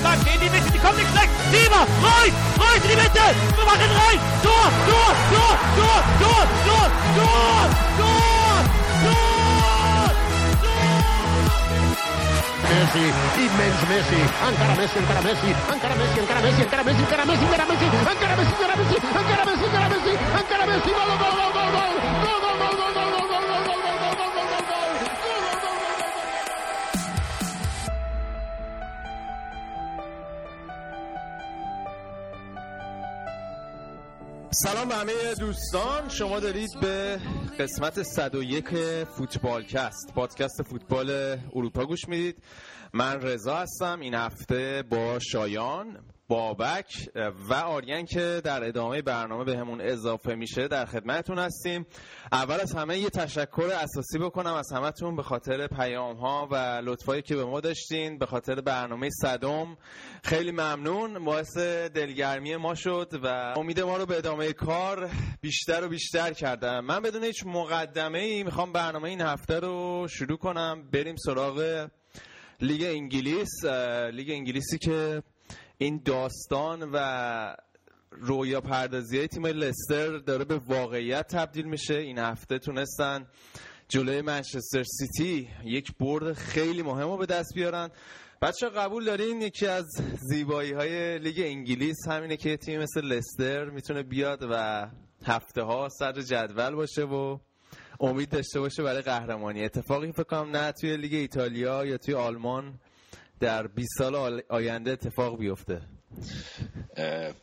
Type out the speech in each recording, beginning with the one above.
stark in die Mitte, die kommt nicht schlecht. Lieber, Reus, Reus in die Mitte. Wir machen rein. Tor, Tor, Tor, Tor, Tor, Tor, Tor, Tor, Tor. Messi, immens Messi, encara Messi, encara Messi, encara Messi, encara Messi, encara Messi, encara Messi, encara Messi, encara Messi, encara Messi, encara Messi, encara Messi, encara Messi, gol, gol, gol, gol, gol, سلام به همه دوستان. شما دارید به قسمت 101 فوتبالکست پادکست فوتبال اروپا گوش می‌دید. من رضا هستم. این هفته با شایان بابک و آریان که در ادامه برنامه به همون اضافه میشه در خدمتتون هستیم. اول از همه یه تشکر اساسی بکنم از همتون به خاطر پیام ها و لطفایی که به ما داشتین به خاطر برنامه صدم. خیلی ممنون. باعث دلگرمی ما شد و امید ما رو به ادامه کار بیشتر و بیشتر کردم من بدون هیچ مقدمه ای می‌خوام برنامه این هفته رو شروع کنم. بریم سراغ لیگ انگلیس. لیگ انگلیسی که این داستان و رویا پردازی های تیم لستر داره به واقعیت تبدیل میشه. این هفته تونستن جلوی منچستر سیتی یک برد خیلی مهم رو به دست بیارن. بچه قبول دارین؟ یکی از زیبایی های لیگ انگلیس همینه که تیم مثل لستر می‌تونه بیاد و هفته ها صدر جدول باشه و امید داشته باشه برای قهرمانی. اتفاقی فکر نه توی لیگ ایتالیا یا توی آلمان در 20 سال آینده اتفاق بیفته.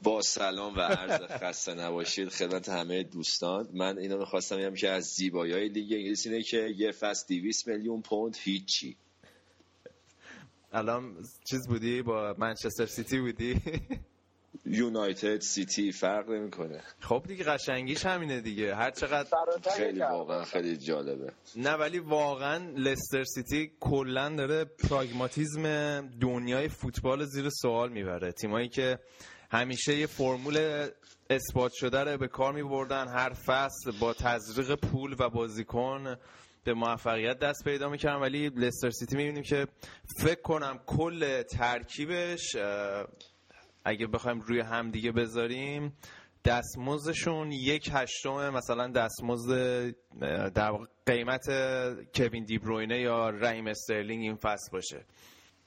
با سلام و عرض خسته نباشید خدمت همه دوستان. من اینو می‌خواستم بگم که از زیبایی های لیگ انگلیس اینه که یه فصل 200 میلیون پوند هیچی. الان چیز بودی؟ با منچستر سیتی بودی؟ یونایتد سیتی فرق نمی‌کنه. خب دیگه قشنگیش همینه دیگه. هر چقدر خیلی واقعا خیلی جالبه. نه ولی واقعا لستر سیتی کلا داره پراگماتیزم دنیای فوتبال زیر سوال می‌بره. تیمایی که همیشه یه فرمول اثبات شده رو به کار میبردن هر فصل با تزریق پول و بازیکن به موفقیت دست پیدا می‌کردن. ولی لستر سیتی می‌بینیم که فکر کنم کل ترکیبش اگه بخوایم روی هم دیگه بذاریم دستمزدشون یک هشتم مثلا دستمزد در قیمت کوین دیبروینه یا رحیم استرلینگ این فصل باشه.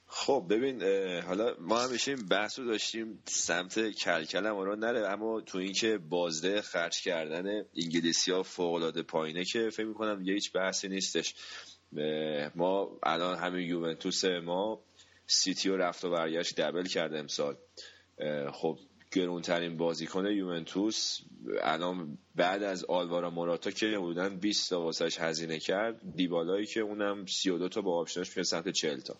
خب ببین حالا ما همیشه این بحث رو داشتیم سمت کلکل هم رو نره اما تو این که بازده خرج کردن انگلیسی ها فوق العاده پایینه که فکر می‌کنم یه هیچ بحثی نیستش. ما الان همین یوونتوس ما سیتی و رفت و برگشت double کرده امسال. خب گرونترین بازیکن یوونتوس الان بعد از آلوارو موراتا که حدودا 20 تا واسش هزینه کرد دیبالایی که اونم 32 تا با آپشنش میشه سمت 40 تا.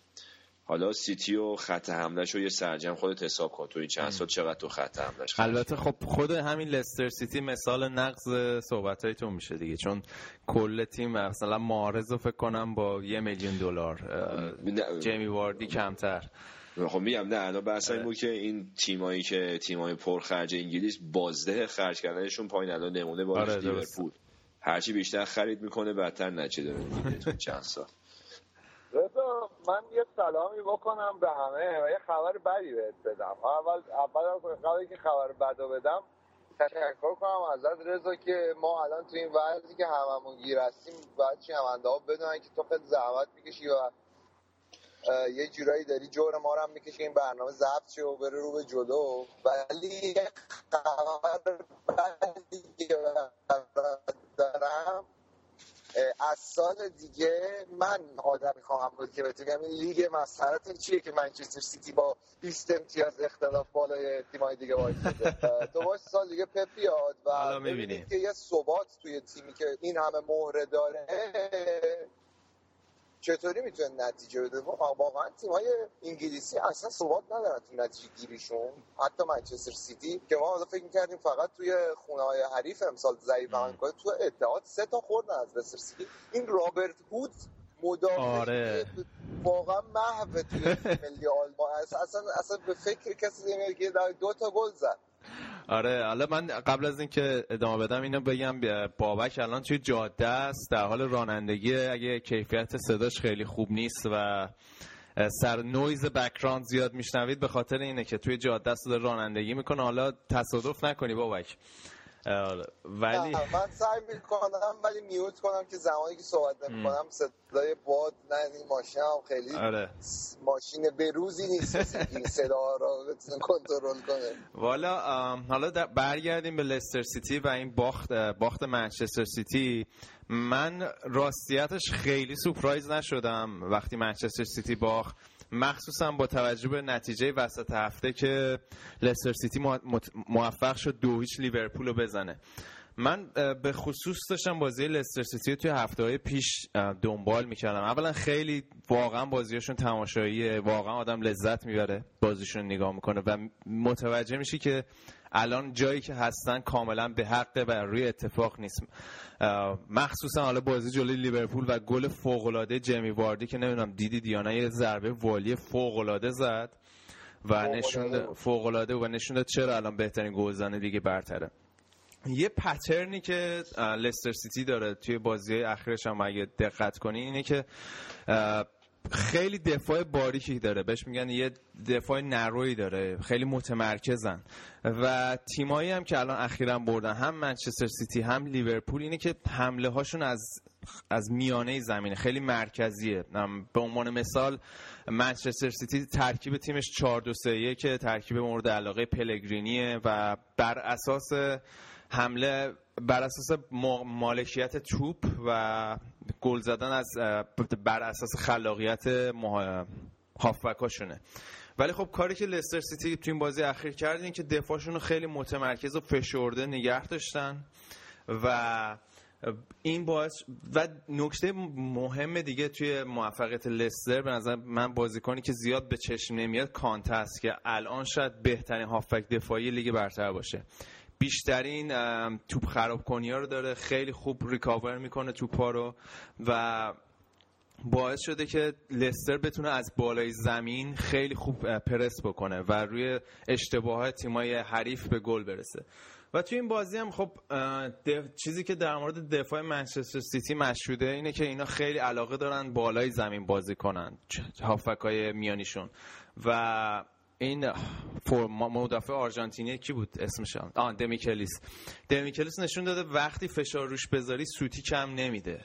حالا سیتی و خط حملهش رو یه سرجمع خودت حساب کن تو این چند سال چقدر تو خط حملهش البته خب خود همین لستر سیتی مثال نقض صحبت های تو میشه دیگه چون کل تیم مثلا معارض فکر کنم با یه میلیون دلار جیمی واردی کمتر. خب میگم نه الان بحث این بود که این تیمایی که تیمای پرخرج انگلیس بازده خرج کردنشون پایین الان نمونه با آره لیورپول. هرچی بیشتر خرید می‌کنه بدتر نچه داره تو چند سال رضا من یه سلامی بکنم به همه. و یه خبر بدی بهت بدم. اول اول از قبل که خبر بدو بدم تشکر کنم ازت رضا که ما الان تو این وضعی که هممون گیر هستیم باید شنونده ها بدونن که تو خیلی زحمت می‌کشی و یه جورایی داری جور ما رو هم می‌کشی این برنامه ضبط شه و بره رو به جلو. ولی خبر بدی دارم از سال دیگه من آدمی خواهم بود که بهتون این لیگ مسخرت چیه که منچستر سیتی با 20 امتیاز اختلاف بالای تیمای دیگه وایساده تو باش سال دیگه پپ بیاد و ببینید که یه ثبات توی تیمی که این همه مهره داره چطوری می‌تونه نتیجه بده؟ واقعا تیم های انگلیسی اصلا ثبات ندارن تو نتیجه گیریشون. حتی منچستر سیتی که ما فکر می‌کردیم فقط توی خونه های حریف امسال ضعیف عمل کنه تو اتحاد سه تا خوردن از لستر سیتی. این رابرت هود مدافع آره. واقعا محو توی ملی آلمان. اصلا اصلا به فکر کسی نمیاد دو تا گل زد. آره حالا من قبل از اینکه ادامه بدم اینو بگم بابک الان توی جاده است. در حال رانندگی اگه کیفیت صداش خیلی خوب نیست و سر نویز بکراند زیاد میشنوید به خاطر اینه که توی جاده است رانندگی می‌کنه. حالا تصادف نکنی بابک. آره. ولی من سعی می‌کنم ولی میوت کنم که زمانی که صحبت نمی‌کنم صدای باد نه این ماشین هم خیلی آره. ماشین بروزی نیست. که این صدا رو بتونه کنترل کنه. والا حالا برگردیم به لستر سیتی و این باخت باخت منچستر سیتی. من راستیتش خیلی surprise نشدم وقتی منچستر سیتی باخت. مخصوصا با توجه به نتیجه وسط هفته که لستر سیتی موفق شد دو هیچ لیورپول رو بزنه. من به خصوص داشتم بازی لستر سیتی توی هفته های پیش دنبال می‌کردم. اولا خیلی واقعا بازیشون تماشاییه واقعا آدم لذت می‌بره بازیشون نگاه می‌کنه و متوجه میشی که الان جایی که هستن کاملا به حق و روی اتفاق نیست. مخصوصا حالا بازی جلوی لیورپول و گل فوق العاده جمی واردی که نمی‌دونم دیدی دیانا یه ضربه والی فوق العاده زد و نشون فوق العاده و نشون چرا الان بهترین گلزن دیگه برتره. یه pattern ی که لستر سیتی داره توی بازی اخیرش هم اگه دقت کنی اینه که خیلی دفاع باریکی داره. بهش میگن یه دفاع narrow ی داره. خیلی متمرکزن. و تیمایی هم که الان اخیرا بردن هم منچستر سیتی هم لیورپول اینه که حمله هاشون از از میانه زمینه. خیلی مرکزیه. به عنوان مثال منچستر سیتی ترکیب تیمش 4 2 3 که ترکیب مورد علاقه پلگرینیه و بر اساس حمله بر اساس مالکیت توپ و گل زدن از بر اساس خلاقیت هافبکاشونه. ولی خب کاری که لستر سیتی تو این بازی اخیر کرد این که دفاعشون رو خیلی متمرکز و فشرده نگه داشتن و این باعث و نکته مهم دیگه توی موفقیت لستر به نظر من بازیکنی که زیاد به چشم نمیاد کانت است که الان شاید بهترین هافبک دفاعی لیگ برتر باشه. بیشترین توپ خراب کنی ها رو داره خیلی خوب ریکاور می‌کنه توپ رو و باعث شده که لستر بتونه از بالای زمین خیلی خوب پرس بکنه و روی اشتباهات تیمای حریف به گل برسه. و توی این بازی هم خب چیزی که در مورد دفاع منچستر سیتی مشهوده اینه که اینا خیلی علاقه دارن بالای زمین بازی کنن هافکای میانیشون. و این مدافع آرژانتینی کی بود اسمش آن دمیکلیس. دمیکلیس نشون داده وقتی فشار روش بذاری سوتی کم نمیده.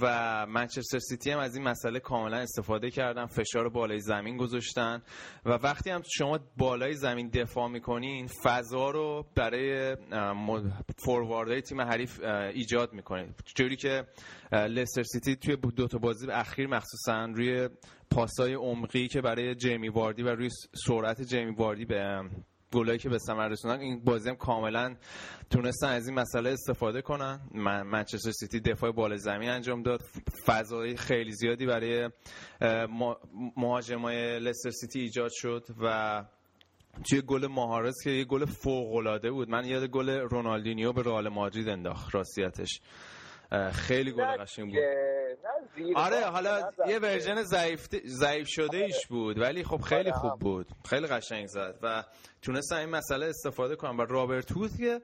و منچستر سیتی هم از این مسئله کاملا استفاده کردن فشار بالای زمین گذاشتن و وقتی هم شما بالای زمین دفاع می‌کنین فضا رو برای فورواردهای تیم حریف ایجاد می‌کنید جوری که لستر سیتی توی دو تا بازی اخیر مخصوصا روی پاسای عمقی که برای جیمی واردی و روی سرعت جیمی واردی به گلایی که به ثمر رسوندن این بازی هم کاملا تونستن از این مسئله استفاده کنن. من منچستر سیتی دفاع بالا زمین انجام داد. فضای خیلی زیادی برای مهاجمای لستر سیتی ایجاد شد و توی گل مهارز که یه گل فوق العاده بود. من یاد گل رونالدینیو به رئال مادرید انداخت. راستیتش. خیلی گل قشنگ بود. آره حالا یه ورژن ضعیف ضعیف شده ایش بود ولی خب خیلی آره، خوب بود. خیلی قشنگ زد و تونستن این مسئله استفاده کنم. و رابرت که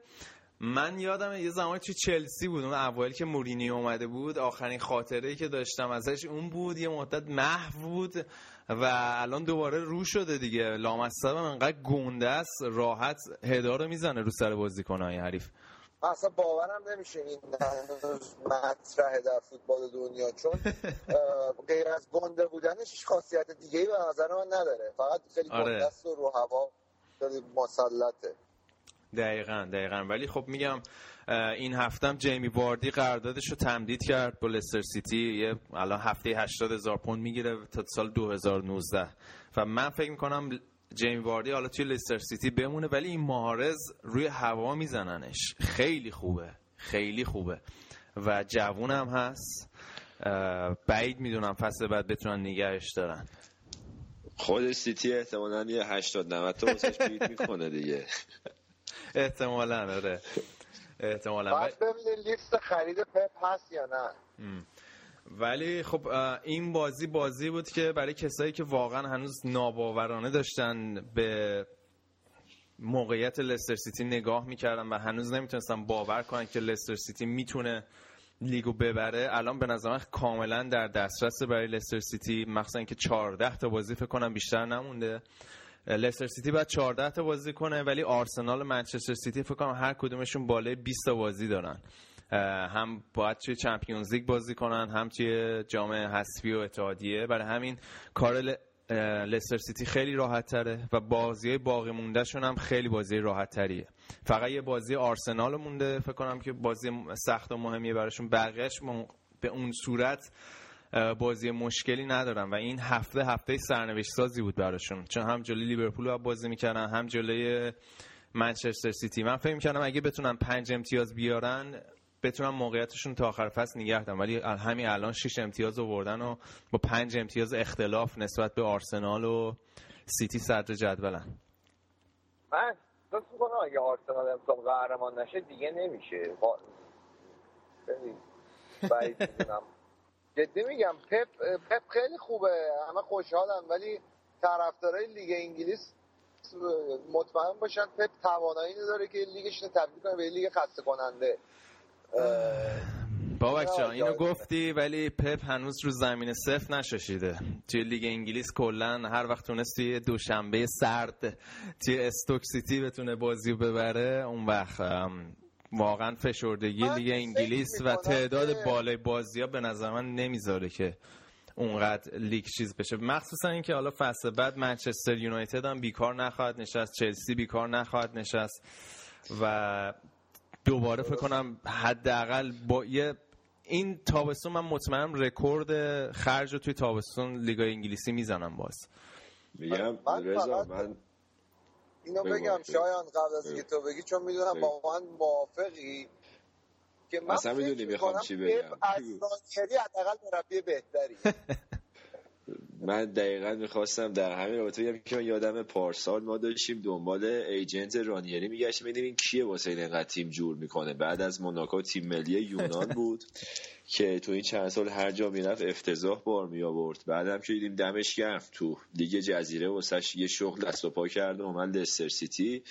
من یادم یه زمانی توی چلسی بود اون اوایل که مورینی اومده بود آخرین خاطره ای که داشتم ازش اون بود یه مدت محو بود و الان دوباره رو شده دیگه. لامصب انقدر گنده است راحت هدا رو می‌زنه رو سر بازیکن‌های حریف. اصلا باورم نمیشه این مطرحه در فوتبال دنیا چون غیر از گنده بودنش خاصیت دیگه ای به نظر من نداره. فقط خیلی آره. گنده است و رو هوا مسلطه. دقیقا دقیقا. ولی خب میگم این هفتم جیمی واردی قراردادش رو تمدید کرد با لستر سیتی. یه الان هفته 80 هزار پوند می‌گیره تا سال 2019 و من فکر می‌کنم جیمی واردی حالا توی لستر سیتی بمونه ولی این مهارز روی هوا میزننش. خیلی خوبه. خیلی خوبه. و جوون هم هست. بعید می‌دونم فصل بعد بتونن نگهش دارن. خود سیتی احتمالا یه 80 90 تا واسش می‌کنه دیگه. احتمالا آره. احتمالا. بعد ببینید لیست خرید پپ هست یا نه. ولی خب این بازی بازی بود که برای کسایی که واقعا هنوز ناباورانه داشتن به موقعیت لستر سیتی نگاه می‌کردن و هنوز نمی‌تونستن باور کنن که لستر سیتی می‌تونه لیگو ببره الان به نظر من کاملا در دسترس برای لستر سیتی مخصوصا اینکه 14 تا بازی فکر کنم بیشتر نمونده. لستر سیتی باید 14 تا بازی کنه ولی آرسنال و منچستر سیتی فکر کنم هر کدومشون بالای 20 تا بازی دارن. هم باید توی Champions League بازی کنن هم توی جام حذفی و اتحادیه. برای همین کار لستر سیتی خیلی راحت تره و بازی باقی مونده شون هم خیلی بازی راحت تریه فقط یه بازی آرسنال مونده. فکر کنم که بازی سخت و مهمیه براشون. بقیهش به اون صورت بازی مشکلی ندارن و این هفته هفته سرنوشت سازی بود براشون. چون هم جلوی لیورپول بازی می‌کردن هم جلوی منچستر سیتی. من فکر می‌کردم اگه بتونن پنج امتیاز بیارن بتونن موقعیتشون تا آخر فصل نگه دارن ولی همین الان 6 امتیاز آوردن و با پنج امتیاز اختلاف نسبت به آرسنال و سیتی صدر جدولن. من فکر می‌کنم اگه آرسنال امسال قهرمان نشه دیگه نمیشه. جدی میگم پپ پپ خیلی خوبه. همه خوشحالن ولی طرفدارای لیگ انگلیس مطمئن باشن پپ توانایی داره که لیگش رو تبدیل کنه به لیگ خسته کننده بابک جان اینو گفتی ولی پپ هنوز رو زمین صفر نشاشیده. توی لیگ انگلیس کلا هر وقت تونست توی دوشنبه سرد توی استوک سیتی بتونه بازی ببره اون وقت واقعا فشردگی لیگ انگلیس و تعداد بالای بازی ها به نظر من نمی‌ذاره که اونقدر لیگ چیز بشه. مخصوصا اینکه حالا فصل بعد منچستر یونایتد هم بیکار نخواهد نشست چلسی بیکار نخواهد نشست و دوباره فکر کنم حداقل با یه این تابستون من مطمئنم رکورد خرج رو توی تابستون لیگ انگلیسی می‌زنم باز. میگم رضا من اینو بگم شایان قبل از اینکه تو بگی چون می‌دونم با من موافقی که من اصلا می‌دونی می‌خوام چی بگم. از حداقل مربی بهتری. من دقیقا می‌خواستم در همین رابطه بگم که من یادم پارسال ما داشتیم دنبال ایجنت رانیری میگشتیم. ببینیم این کیه واسه اینقدر تیم جور می‌کنه. بعد از موناکو تیم ملی یونان بود که تو این چند سال هر جا می‌رفت افتضاح بار می آورد بعدم که دیدیم دمش گرم. تو لیگ جزیره واسش یه شغل دست و پا کرد و اومد لستر سیتی.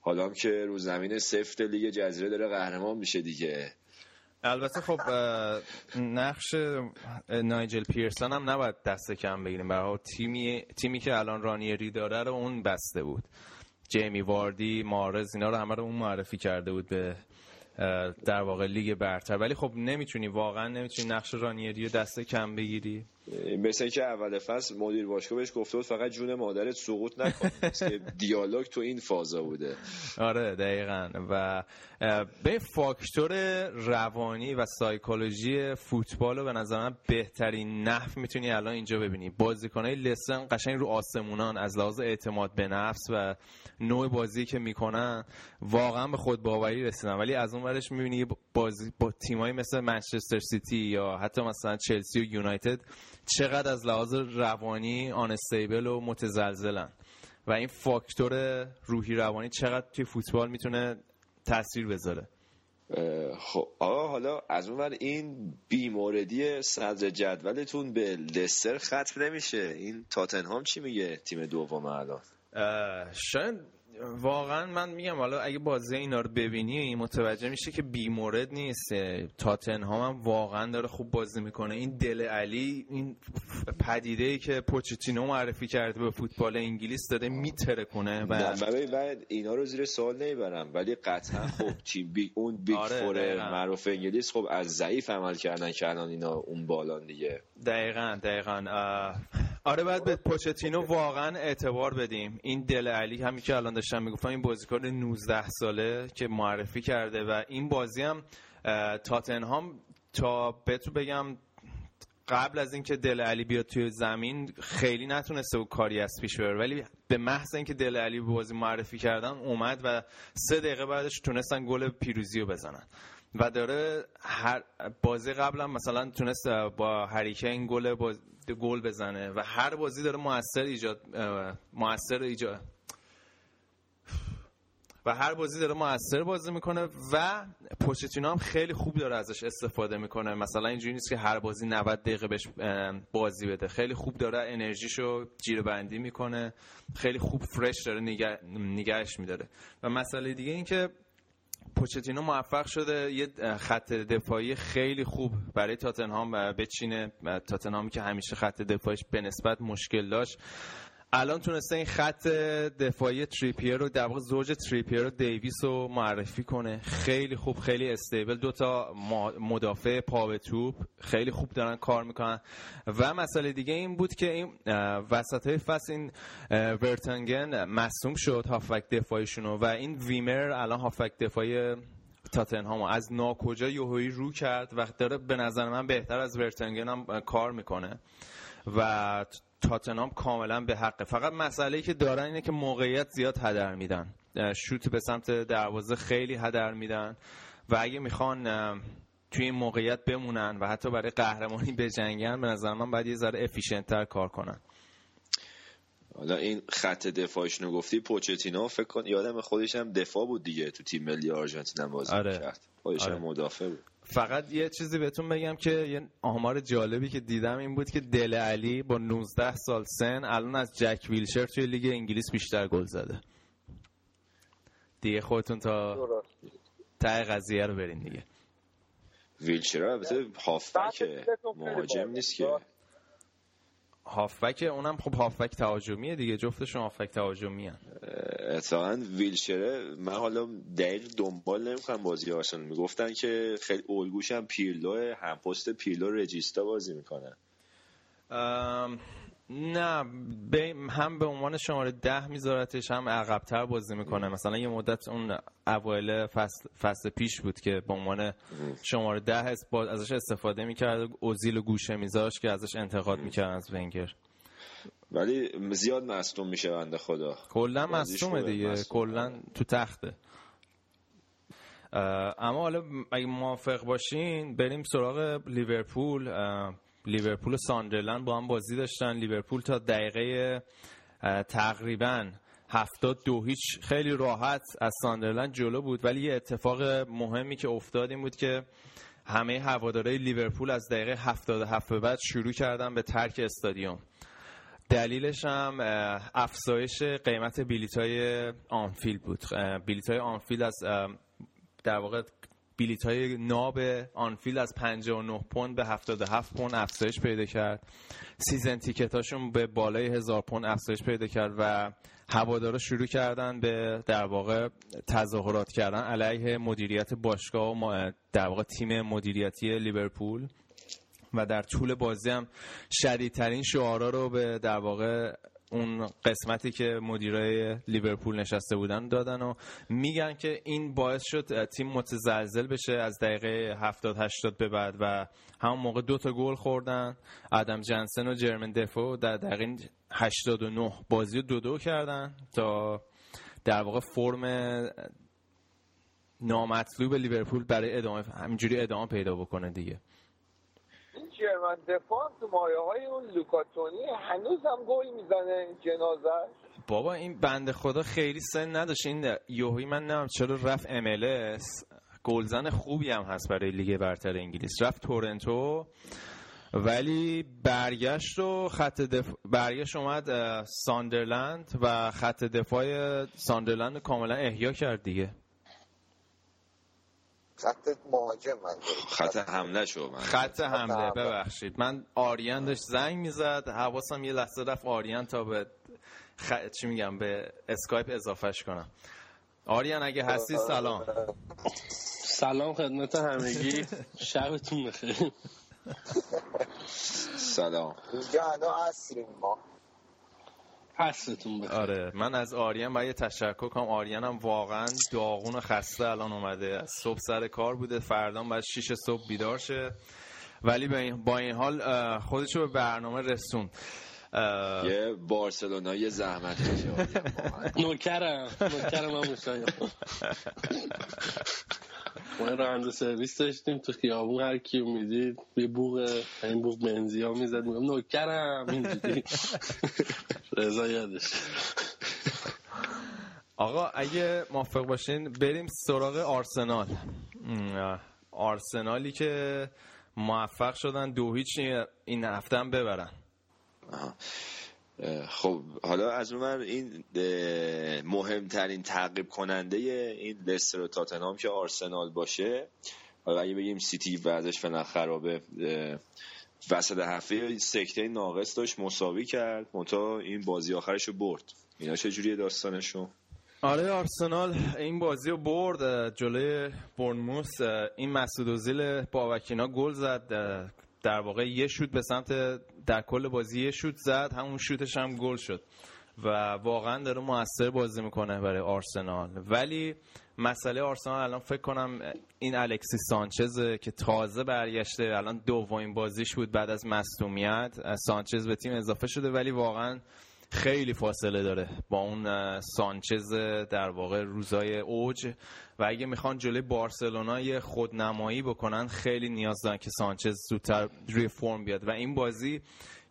حالا هم که رو زمین سفت لیگ جزیره داره قهرمان میشه دیگه. البته خب نقش نایجل پیرسون هم نباید دست کم بگیریم. برای تیمی تیمی که الان رانیری داره رو اون بسته بود. جیمی واردی مارز اینا رو همه رو اون معرفی کرده بود به در واقع لیگ برتر. ولی خب نمی‌تونی واقعا نمی‌تونی نقش رانیری رو دست کم بگیری. مثل که اول فصل مدیر باشگاه بهش گفته بود فقط جون مادرت سقوط نکن. دیالوگ تو این فازا بوده. آره دقیقا. و به فاکتور روانی و سایکولوژی فوتبال رو به نظر من بهترین نحو می‌تونی الان اینجا ببینی. بازیکنای لسن قشنگ رو آسمونان از لحاظ اعتماد به نفس و نوع بازی که می‌کنن واقعا به خود باوری رسیدن. ولی از اون ورش می‌بینی بازی با تیمایی مثل منچستر سیتی یا حتی مثلا چلسی و یونایتد چقدر از لحاظ روانی آنستیبل و متزلزلن. و این فاکتور روحی روانی چقدر توی فوتبال می‌تونه تاثیر بذاره؟ خب آقا حالا از اون این بیموردی صدر جدولتون به لستر ختم نمیشه. این تاتنهام چی میگه تیم دوم الان؟ شاید واقعا من میگم حالا اگه بازی اینا رو ببینی متوجه میشه که بیمورد نیست. تاتنهام هم واقعا داره خوب بازی می‌کنه. این دل علی این پدیده ای که پوچتینو معرفی کرده به فوتبال انگلیس داره میتره کنه و بعد اینا رو زیر سوال نمی‌برم. ولی قطعا خب تیم بی اون بیگ آره فور معروف انگلیس خب از ضعیف عمل کردن که الان اینا اون بالان دیگه. دقیقا دقیقا. آره باید به پوچتینو واقعا اعتبار بدیم. این دل علی همین که الان داشتم می‌گفتم این بازیکن 19 ساله که معرفی کرده و این بازی هم تاتنهام تا بهتون بگم قبل از اینکه دل علی بیاد توی زمین خیلی نتونسته بود کاری از پیش بره ولی به محض اینکه دل علی بازی معرفی کردن اومد و سه دقیقه بعدش تونستن گل پیروزی رو بزنن. و داره هر بازی قبلا مثلا تونست با هریکین گل گل بزنه و هر بازی داره موثر ایجاد موثر ایجاد و هر بازی داره موثر بازی می‌کنه و پوچتینو هم خیلی خوب داره ازش استفاده می‌کنه. مثلا اینجوری نیست که هر بازی 90 دقیقه بهش بازی بده. خیلی خوب داره انرژیشو جیره بندی می‌کنه. خیلی خوب فرش داره نگه... نگهش میداره. و مسئله دیگه این که پوچتینو موفق شده. یه خط دفاعی خیلی خوب برای تاتنهام بچینه. تاتنهامی که همیشه خط دفاعیش به نسبت مشکل داشت. الان تونسته این خط دفاعی تریپیر رو در واقع زوج تریپیر و دیویس رو معرفی کنه. خیلی خوب خیلی استیبل. دوتا مدافع پا به توپ خیلی خوب دارن کار می‌کنن. و مسئله دیگه این بود که این وسط های فصل این ورتنگن مصوم شد هافک دفاعیشونو و این ویمر الان هافک دفاعی تاتنهامو از ناکجا یوهوی رو کرد و داره به نظر من بهتر از ورتنگن هم کار می‌کنه. و تاتنام کاملا به حقه. فقط مسئله ای که دارن اینه که موقعیت زیاد هدر میدن. شوت به سمت دروازه خیلی هدر میدن و اگه می‌خوان توی این موقعیت بمونن و حتی برای قهرمانی بجنگن به نظر من باید یه ذره افیشنتر کار کنن. حالا این خط دفاعشونو گفتی پوچتینو فکر کن یادم خودش هم دفاع بود دیگه تو تیم ملی آرژانتین هم بازی آره. کرد خودش آره. مدافع بود. فقط یه چیزی بهتون بگم که یه آمار جالبی که دیدم این بود که دل علی با 19 سال سن الان از جک ویلشر توی لیگ انگلیس بیشتر گل زده. دیگه خودتون تا ته قضیه رو برین دیگه. ویلشر البته هافبک مهاجم نیست که. هافبک اونم خب هافبک تهاجمیه دیگه جفتشون هافبک تهاجمی هن. اتفاقا ویلشره من حالا دقیق دنبال نمی‌کنم بازی آرسنال. می‌گفتن که خیلی الگوش هم پیرلو هم پست پیرلو رجیستا بازی می‌کنه. نه هم به عنوان شماره ده میذارتش هم عقبتر بازی می‌کنه. مثلا یه مدت اون اوایل فصل, فصل پیش بود که به عنوان شماره ده ازش استفاده می‌کرد اوزیل و گوشه میذاش که ازش انتقاد می‌کرد از ونگر. ولی زیاد مصدوم میشه بنده خدا. کلا مصدومه دیگه. کلا تو تخته. اما حالا اگه موافق باشین بریم سراغ لیورپول. لیورپول و ساندرلند با هم بازی داشتن. لیورپول تا دقیقه تقریبا هفتاد دو هیچ خیلی راحت از ساندرلند جلو بود. ولی یه اتفاق مهمی که افتاد این بود که همه هوادارهای لیورپول از دقیقه 77 به بعد شروع کردن به ترک استادیوم. دلیلش هم افزایش قیمت بلیط های آنفیلد بود. بلیط های آنفیلد از در واقع بلیط های ناب آنفیلد از 59 پوند به 77 پوند افزایش پیدا کرد. season ticket هاشون به بالای هزار پوند افزایش پیدا کرد و هوادارا شروع کردن به در واقع تظاهرات کردن علیه مدیریت باشگاه و در واقع تیم مدیریتی لیورپول. و در طول بازی هم شدیدترین شعارا رو به در واقع اون قسمتی که مدیرای لیورپول نشسته بودن دادن و میگن که این باعث شد تیم متزلزل بشه از دقیقه 70 80 به بعد و همون موقع دو تا گل خوردن. آدم جنسن و جرمن دفو در دقیقه 89 بازی رو دو دو کردن تا در واقع فرم نامطلوب لیورپول برای ادامه همینجوری ادامه پیدا بکنه دیگه. جرمن دفاع تو مایه های اون لوکاتونی هنوز هم گل می‌زنه جنازه بابا این بنده خدا خیلی سن نداشت. این یوهی من نمیم چرا رفت MLS گلزن خوبی هم هست برای لیگ برتر انگلیس. رفت تورنتو ولی برگشت و خط دف... برگشت اومد ساندرلند و خط دفاع ساندرلند کاملا احیا کرد دیگه. خط مهاجم من خط حمله شو من. خط حمله ببخشید. من آریان داشت زنگ می‌زد حواسم یه لحظه رفت آریان تا به خ... چی میگم به اسکایپ اضافهش کنم. آریان اگه هستی سلام. سلام خدمت همگی. شبتون بخیر. سلام. اینجا الان ما. پستون بخیر آره. من از آریان باید تشکر کنم. آریان هم واقعا داغون و خسته الان اومده. از صبح سر کار بوده. فردا باید شیش صبح بیدار شه. ولی با این حال خودشو به برنامه رسون. یه بارسلونا یه زحمت نوکرم. نوکرم هم ما راننده سرویس داشتیم. تو خیابون هر کیو می‌دید یه بوغ این بوغ بنزی ها می‌زد. میگم نوکرم اینجوری. رضا یادش. آقا اگه موافق باشین بریم سراغ آرسنال. آرسنالی که موفق شدن دو هیچ این هفته هم ببرن. خب حالا از اون این مهمترین تعقیب کننده این لستر و تاتنهام که آرسنال باشه. حالا اگه بگیم سیتی ورزش فعلا خرابه وسط هفته سکته ناقص داشت مساوی کرد. منتها این بازی آخرش رو برد. اینا چجوریه داستانشون؟ آره آرسنال این بازی رو برد جلوی برنموس این مسعود اوزیل باوکینا گل زد. در واقع یه شوت به سمت در کل بازی یه شوت زد همون شوتش هم گل شد. و واقعا داره موثر بازی می‌کنه برای آرسنال. ولی مسئله آرسنال الان فکر کنم این الکسی سانچز که تازه برگشته الان دومین بازیش بود بعد از مصدومیت سانچز به تیم اضافه شده. ولی واقعا خیلی فاصله داره با اون سانچز در واقع روزای اوج. و اگه می‌خوان جلوی بارسلونا یه خودنمایی بکنن خیلی نیاز دارن که سانچز زودتر روی فرم بیاد. و این بازی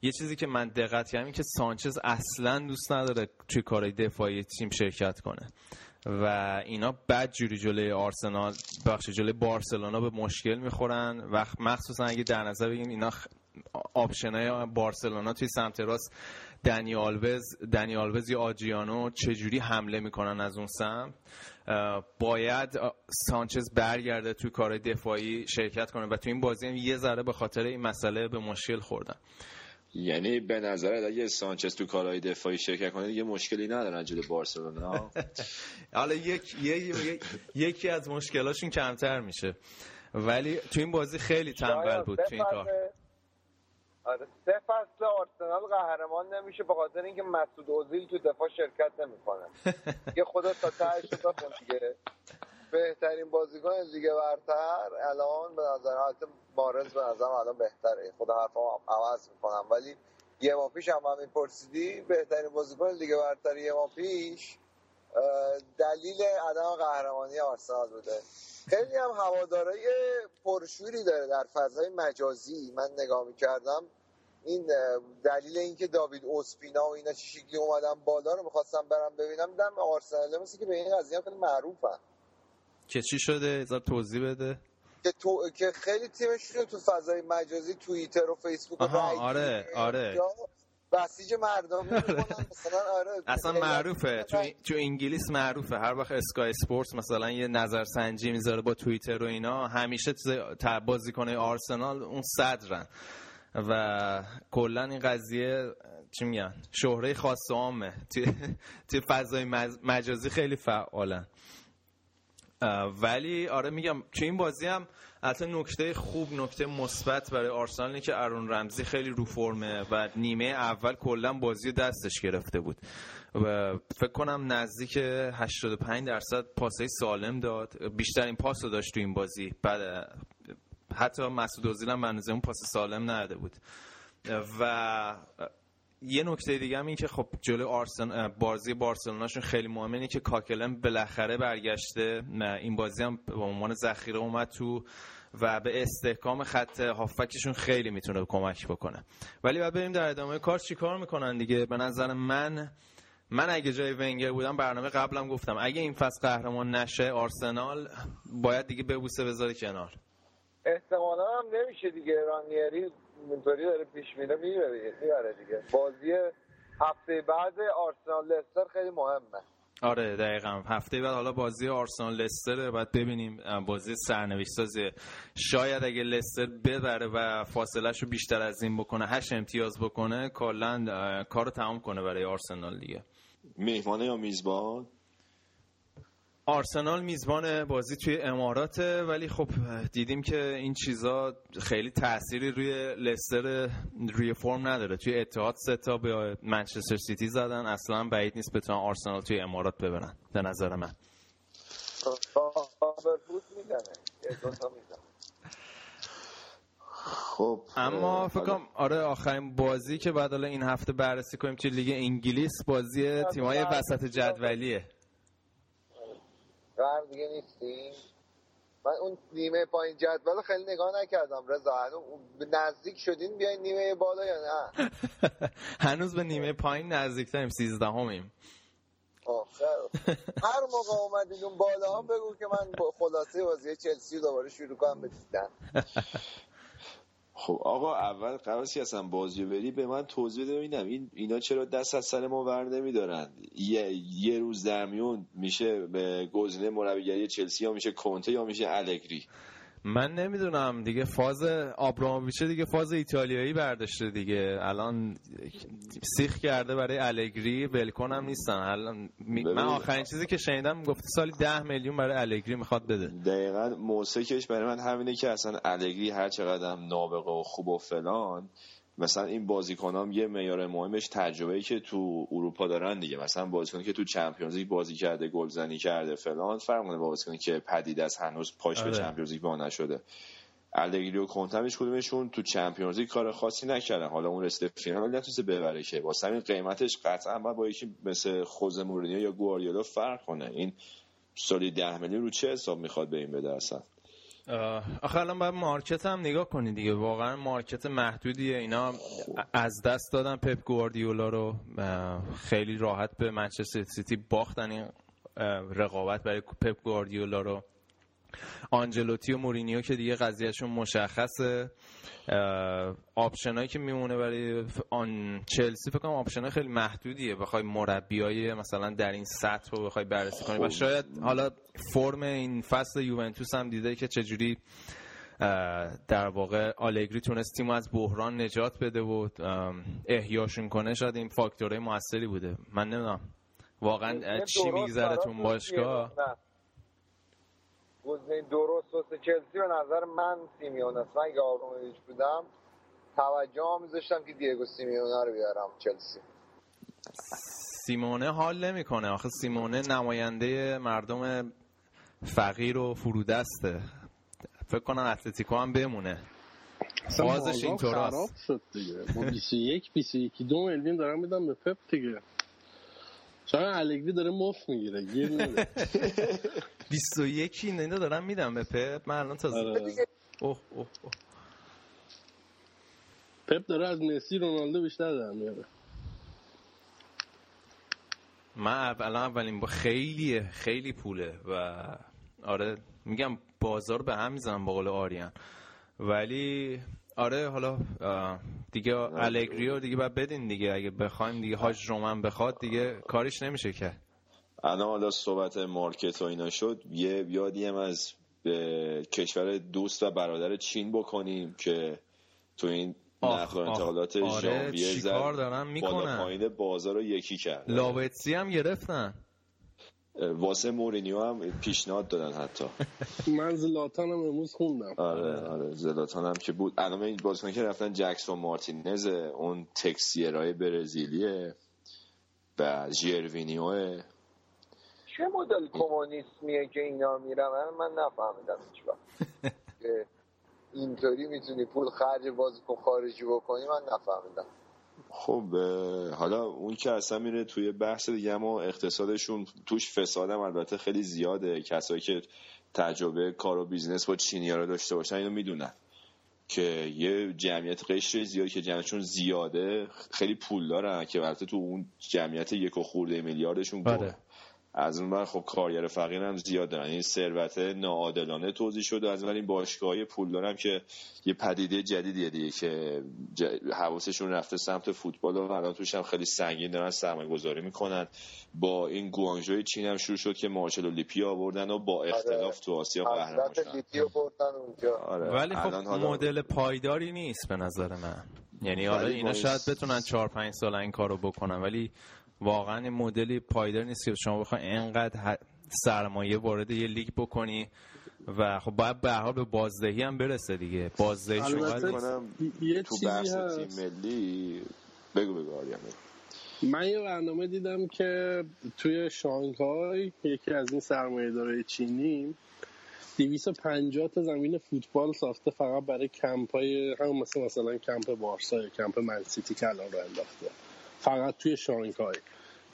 یه چیزی که من دقت کردم که سانچز اصلا دوست نداره توی کارهای دفاعی تیم شرکت کنه. و اینا بد جوری جلوی آرسنال بخش جلوی بارسلونا به مشکل می‌خورن. و مخصوصا اگه در نظر بگیم اینا option ای بارسلونا توی سمت راست دنی آلوز دنی آلوز یا آدریانو چجوری حمله می‌کنن از اون سمت؟ باید سانچز برگرده توی کار دفاعی شرکت کنه و تو این بازی هم یه ذره به خاطر این مسئله به مشکل خوردن. یعنی به نظرت اگه سانچز تو کارهای دفاعی شرکت کنه یه مشکلی ندارن جلوی بارسلونا. حالا یک یکی از مشکلاشون کمتر میشه. ولی تو این بازی خیلی تنبل بود تو این کار. آره. سه فصل آرسنال قهرمان نمیشه به خاطر اینکه مسعود اوزیل تو دفاع شرکت نمی‌کنه. یه خدا تا تهش بخون دیگه. بهترین بازیکن لیگ برتر الان به نظر حالت مارز به نظر الان بهتره. خدا حرفم عوض می‌کنم. ولی یه ما پیش هم همین پرسیدی بهترین بازیکن لیگ برتر یه ما پیش؟ دلیل عدم قهرمانی آرسنال بوده. خیلی هم هوادارای پرشوری داره در فضای مجازی. من نگاه می‌کردم. این دلیل اینکه داوید اوسپینا و اینا چه شکلی اومدن بالا رو می‌خواستم برم ببینم دیدم آرسنال مثل که به این قضیه خیلی معروفن. که چی شده؟ ازار توضیح بده. که تو که خیلی تیمشون تو فضای مجازی توییتر و فیسبوک آها آره آره. بسیج مردم مثلا آره اصلا معروفه. تو, تو انگلیس معروفه. هر وقت اسکای اسپورتس مثلا یه نظرسنجی می‌ذاره با توییتر و اینا همیشه بازیکن آرسنال اون صدرن. و کلا این قضیه چی میگن؟ شهره خاص عامه. توی فضای مجازی خیلی فعالن. ولی آره میگم تو این بازی هم البته نکته خوب نکته مثبت برای آرسنال اینه که ارون رمزی خیلی رو فرمه و نیمه اول کلا بازی دستش گرفته بود. و فکر کنم نزدیک 85 درصد پاسای سالم داد. بیشترین پاس رو داشت تو این بازی. بعد حتی مسعود اوزیل هم اون پاس سالم نداده بود. و یه نکته دیگه هم این که خب جلو آرسن بازی بارسلوناشون خیلی مهمه اینه که کاکلم بالاخره برگشته. این بازی هم به عنوان ذخیره اومد تو و به استحکام خط هافکشون خیلی می‌تونه کمک بکنه. ولی بعد بریم در ادامه کار. چیکار می‌کنن دیگه؟ به نظر من من اگه جای ونگر بودم برنامه قبلم گفتم. اگه این فصل قهرمان نشه آرسنال باید دیگه ببوسه بذاره کنار. احتمالا هم نمیشه دیگه. رانیری اینطوری داره پیش میره می‌بره. دیگه. بازی هفته بعد آرسنال لستر خیلی مهمه. آره دقیقا. هفته بعد حالا بازی آرسنال لستر بعد ببینیم بازی سرنوشت سازی شاید اگه لستر ببره و فاصله رو بیشتر از این بکنه هشت امتیاز بکنه کلا کارو تمام کنه برای آرسنال دیگه. مهمانه یا میزبان؟ آرسنال میزبان بازی توی اماراته ولی خب دیدیم که این چیزا خیلی تأثیری روی لستر روی فرم نداره. توی اتحاد سه تا به منچستر سیتی زدن. اصلا بعید نیست بتونن آرسنال توی امارات ببرن به نظر من. خب اما فکر کنم آره آخرین بازی که بعد این هفته بررسی کنیم توی لیگ انگلیس بازی تیمای وسط جدولیه. هم دیگه نیستیم من اون نیمه پایین جدول خیلی نگاه نکردم. رضا نزدیک شدین بیاین نیمه بالا یا نه؟ هنوز به نیمه پایین نزدیک تریم سیزدهمیم. هر موقع اومدین اون بالا هم بگو که من خلاصه بازی چلسی دوباره شروع کنم به دیدن. خب آقا اول که اصلا بازی بری به من توضیح بده. ببینم این اینا چرا دست از سر ما ور نمیدارن. یه, یه روز در میون میشه به گزینه مربیگری چلسی یا میشه کنته یا میشه الگری. من نمی‌دونم دیگه فاز آبراموویچ دیگه فاز ایتالیایی برداشته دیگه الان سیخ کرده برای الگری ولکن هم نیستن الان. من آخرین چیزی که شنیدم گفته سالی ده میلیون برای الگری می‌خواد بده دقیقا موسیقیش برای من همینه که اصلا الگری هر چقدر نابغه و خوب و فلان مثلا این بازیکنام یه معیار مهمش تجربه ای که تو اروپا دارن دیگه. مثلا بازیکنی که تو چمپیونز لیگ بازی کرده گلزنی کرده فلان. فرق کنه بازیکنی که پدیده ست هنوز پاش به آره. چمپیونز لیگ با نشده. الگری و کنته‌ش کدومشون تو چمپیونز لیگ کار خاصی نکردن. حالا اون رسیده فینال ولی نتونسته ببره که. واسه همین قیمتش قطعا باید با یکی مثل خوزه مورینیو یا گواردیولا فرق کنه. این سالی ده میلیون رو چه حساب می‌خواد به این بده اصلا آخه الان باید market هم نگاه کنی دیگه. واقعا market محدودیه. اینا از دست دادن پپ گواردیولا رو خیلی راحت به منچستر سیتی باختن این رقابت برای پپ گواردیولا رو. آنجلوتی و مورینیو که دیگه قضیهشون مشخصه. option ایی که میمونه برای آن چلسی فکر کنم option ای خیلی محدودیه. بخوای مربیای مثلا در این سطح رو بخوای بررسی کنی. و شاید حالا فرم این فصل یوونتوس هم دیده که چجوری در واقع آلگری تونست تیمو از بحران نجات بده و احیاشون کنه. شاید این فاکتورهای موثری بوده. من نمی‌دونم. واقعا چی میگذره تو براتون باشگاه. گزینه درست واسه چلسی به نظر من سیمیون است من اگه آبراموویچ بودم توجه ها میذاشتم که دیگو سیمیونه رو بیارم چلسی. سیمونه حال نمی‌کنه. آخه سیمونه نماینده مردم فقیر و فرودسته. فکر کنم اتلتیکو هم بمونه. بازش اینطوراست. خراب شد دیگه. با 21 21 دو میلیون دارم میدم به پپ دیگه. شاید الگری داره مفت می‌گیره گیر نده 21 اینا دارم میدم به پپ من الان تازه آره. اوه اوه اوه. پپ داره از مسی رونالدو بیشتر در میاره من اولا اولین با خیلی خیلی پوله و آره میگم بازار به هم می‌زنم با قول آریان ولی آره حالا دیگه الگری رو دیگه باید بدین دیگه اگه بخوایم دیگه هاج رومن بخواد دیگه کارش نمیشه که. الان حالا صحبت مارکت و اینا شد یه یادی هم از به کشور دوست و برادر چین بکنیم که تو این نقل و. انتقالات آره، ژانویه چی زد کار دارن؟ بالا می‌کنن پایین بازار رو یکی کرد لاوتسی هم گرفتن. واسه مورینیو هم پیشنهاد دادن حتی. من زلاتان هم امروز خوندم. آره آره زلاتان هم که بود. الان این بازیکن که رفتن جکسون مارتینز اون تکسیرای برزیلیه و ژیروینیوه چه مدل کمونیسمیه که اینا میرن؟ من, من نفهمیدم هیچ اینطوری می‌تونی پول خرج بازیکن خارجی بکنی من نفهمیدم. خب حالا اون که اصلا میره توی بحث دیگه اما اقتصادشون توش فسادم البته خیلی زیاده کسایی که تجربه کار و business با چینی رو داشته باشن اینو می‌دونن که یه جمعیت قشر زیادی که جمعیتشون زیاده خیلی پول دارن که البته تو اون جمعیت یک و خورده میلیاردشون. آره. از اون بر خب کارگر فقیر هم زیاد دارن. این ثروت ناعادلانه توضیح شده. از اون این باشگاه پول دارم که یه پدیده جدیدیه دیگه که ج- حواسشون رفته سمت فوتبال و الان توش هم خیلی سنگین دارن سرمایه گذاری می‌کنن. با این گوانجوی چین هم شروع شد که مارچلو لیپی آوردن و با اختلاف تو آسیا قهرمان شدن. آره. ولی خب مدل پایداری نیست به نظر من. یعنی حالا ولی اینا شاید بتونن چهار پنج سال این کارو بکنن ولی واقعا این مدلی پایدار نیست که شما بخوای انقدر سرمایه وارد یه لیگ بکنی و خب باید به هر حال به بازدهی هم برسه دیگه. بازدهی شما تو چیزی بحث هست. تیم ملی. بگو بگو آریان. من یه برنامه دیدم که توی شانگهای یکی از این سرمایه داره چینی 250 تا زمین فوتبال ساخته فقط برای کمپ های هم مثل مثلا کمپ بارسا یا کمپ منسیتی که الان رو انداخته. فقط توی شانگهای.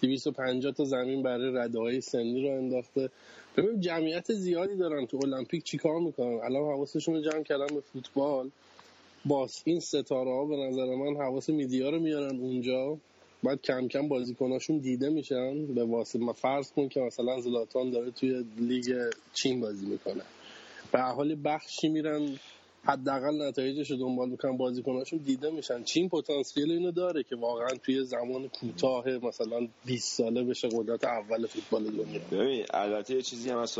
250 تا زمین برای رده های سنی رو انداخته. ببین جمعیت زیادی دارن تو المپیک چیکار می‌کنن؟ الان حواسشون رو جمع کردن به فوتبال. باز این ستاره ها به نظر من حواس میدیا رو میارن اونجا. بعد کم کم بازیکناشون دیده میشن. به واسطه ما فرض کن که مثلا زلاتان داره توی لیگ چین بازی می‌کنه. به حال بخشی میرن حداقل نتایجش رو دنبال می‌کنن بازیکناشون دیده میشن. چین پتانسیل اینو داره که واقعا توی زمان کوتاه مثلا 20 ساله بشه قدرت اول فوتبال دنیا. ببین البته یه چیزی هم از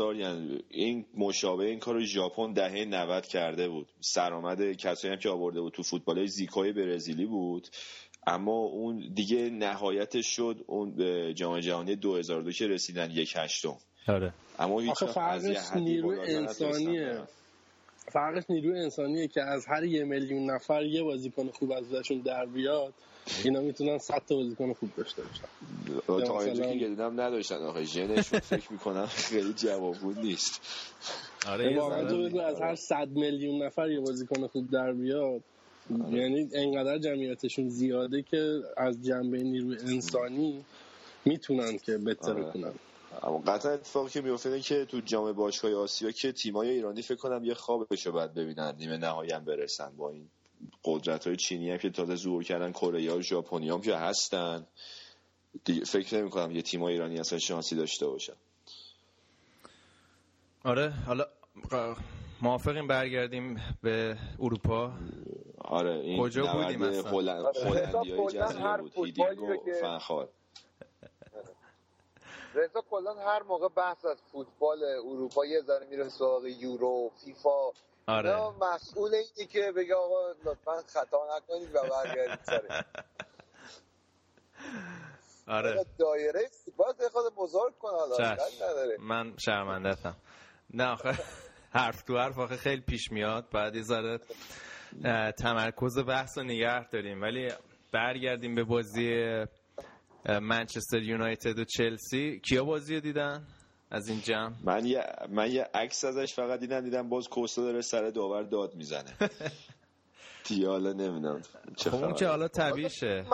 این مشابه این کارو ژاپن دهه 90 کرده بود. سرآمد کسایی هم که آورده بود تو فوتبال زیکوی برزیلی بود. اما اون دیگه نهایتش شد اون جام جهانی 2002 که رسیدن یک هشتم. آره. اما هیچ فرقش نیروی انسانیه. فرقش نیروی انسانیه که از هر یه میلیون نفر یه بازیکن خوب ازشون در بیاد اینا می‌تونن 100 تا بازیکن خوب داشته باشن. تا اینجا که دیدم نداشتن آخه. ژنشون فکر می‌کنم خیلی جوابگو نیست. آره واقعا تو از هر 100 میلیون نفر یه بازیکن خوب در بیاد آره. یعنی انقدر جمعیتشون زیاده که از جنبه نیروی انسانی می‌تونن که بهتر آره. کنن. اما قطعا اتفاقی که میفته که تو جام باشگاه آسیا که تیمای ایرانی فکر کنم یه خوابشو باید ببینن نیمه نهایی هم برسن با این قدرت های چینی هم که تازه ظهور کردن کره و ژاپنی هم که هستن. فکر نمی کنم یه تیم ایرانی اصلا شانسی داشته باشن. آره حالا موافقیم برگردیم به اروپا. آره این کجا بودیم هلند هلندیای جزیره بود هیدینگو فنخال رضا کلا هر موقع بحث از فوتبال اروپا یه ذره میره سراغ یورو فیفا. آره. مسئول اینی که بگه آقا لطفا خطا نکنید و برگردید سره آره. دایره فوتبال خود بزرگ کن حالا من شرمندتم نه آخه حرف تو حرف آخه خیلی پیش میاد. بعد یه تمرکز بحث رو نگه داریم. ولی برگردیم به بازی منچستر یونایتد و چلسی کیا بازی رو دیدن از این جمع؟ من یه من یه عکس ازش فقط دیدم دیدم باز کوستا داره سر داور داد می‌زنه. دیاله نمی‌دونم چه خب اون که حالا طبیعشه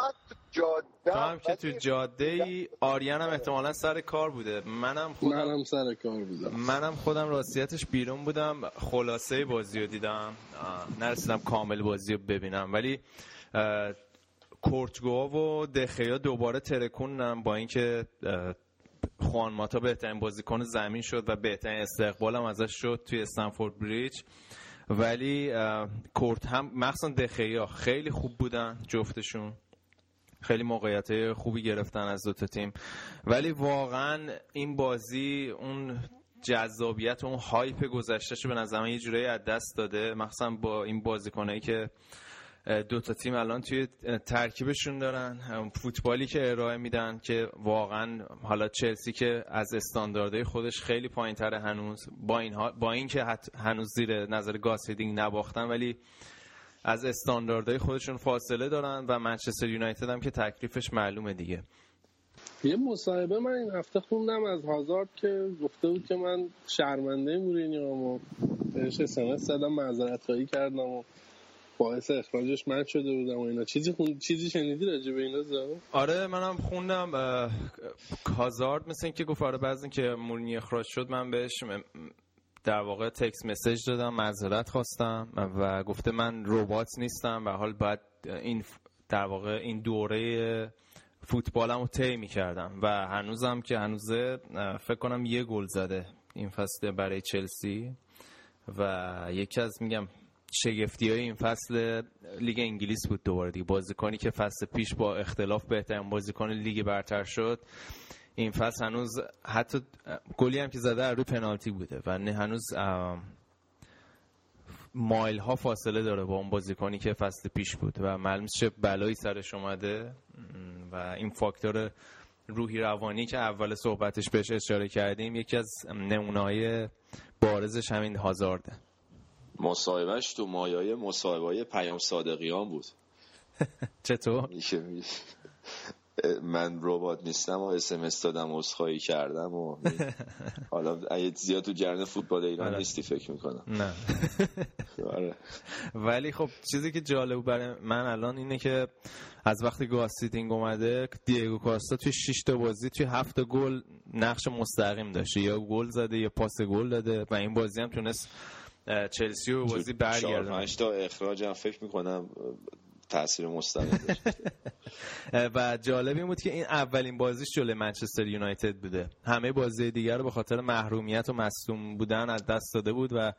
تو هم که تو جاده ای آریان هم احتمالا سر کار بوده. منم خودم منم سر کار بودم. منم خودم راستیتش بیرون بودم. خلاصه بازی رو دیدم. نرسیدم کامل بازی رو ببینم. ولی کورتگوها و دخیا دوباره ترکوندن با اینکه خوان ماتا بهترین بازیکن زمین شد و بهترین استقبال هم ازش شد توی استنفورد بریج. ولی کورت هم مخصوصا دخیا خیلی خوب بودن جفتشون. خیلی موقعیت خوبی گرفتن از دوتا تیم. ولی واقعا این بازی اون جذابیت اون هایپ گذشتهش به نظر یه جورایی از دست داده. مخصوصا با این بازیکنایی که دو تا تیم الان توی ترکیبشون دارن. فوتبالی که ارائه میدن که واقعا حالا چلسی که از استانداردهای خودش خیلی پایین تره هنوز. با این با اینکه هنوز زیر نظر گاس هیدینگ نباختن ولی از استانداردهای خودشون فاصله دارن و منچستر یونایتد هم که تکلیفش معلومه دیگه. یه مصاحبه من این هفته خوندم از هازارد که گفته بود که من شرمنده مورینیو بهش اسمس زدم معذرت خواهی کردم و باعث اخراجش من شده بودم و اینا چیزی خون... چیزی شنیدی راجع به اینا؟ آره منم خوندم کازارد مثل اینکه گفت آره بعضی که مورینیو اخراج شد من بهش در واقع تکس مسیج دادم معذرت خواستم و گفته من ربات نیستم و حال باید این در واقع این دوره فوتبالم رو طی می‌کردم و هنوزم که هنوزه فکر کنم یه گل زده این فصل برای چلسی و یکی از میگم شگفتی های این فصل لیگ انگلیس بود دوباره دیگه. بازیکنی که فصل پیش با اختلاف بهترین بازیکن لیگ برتر شد این فصل هنوز حتی گلی هم که زده روی پنالتی بوده و نه هنوز مایل ها فاصله داره با اون بازیکنی که فصل پیش بود و معلوم چه بلایی سرش اومده. و این فاکتور روحی روانی که اول صحبتش بهش اشاره کردیم یکی از نمونه های بارزش همین هازارده. مصاحبهش تو مایای مصاحبه پیام صادقیان بود چطور؟ من ربات نیستم و اسمس دادم اصخایی کردم و حالا اگه زیاد تو جرن فوتبال ایران آره. نیستی فکر می‌کنم نه آره. ولی خب چیزی که جالب برای من الان اینه که از وقتی گاسیتینگ اومده دیگو کاستا توی 6 تا بازی توی 7 گل نقش مستقیم داشته یا گل زده یا پاس گل داده و این بازی هم تونست چلسی و بازی برگردن 8 تا اخراج هم فکر می‌کنم تاثیر مستقیم و جالب این بود که این اولین بازیش جلوی منچستر یونایتد بوده. همه بازی دیگر رو به خاطر محرومیت و مصدوم بودن از دست داده بود و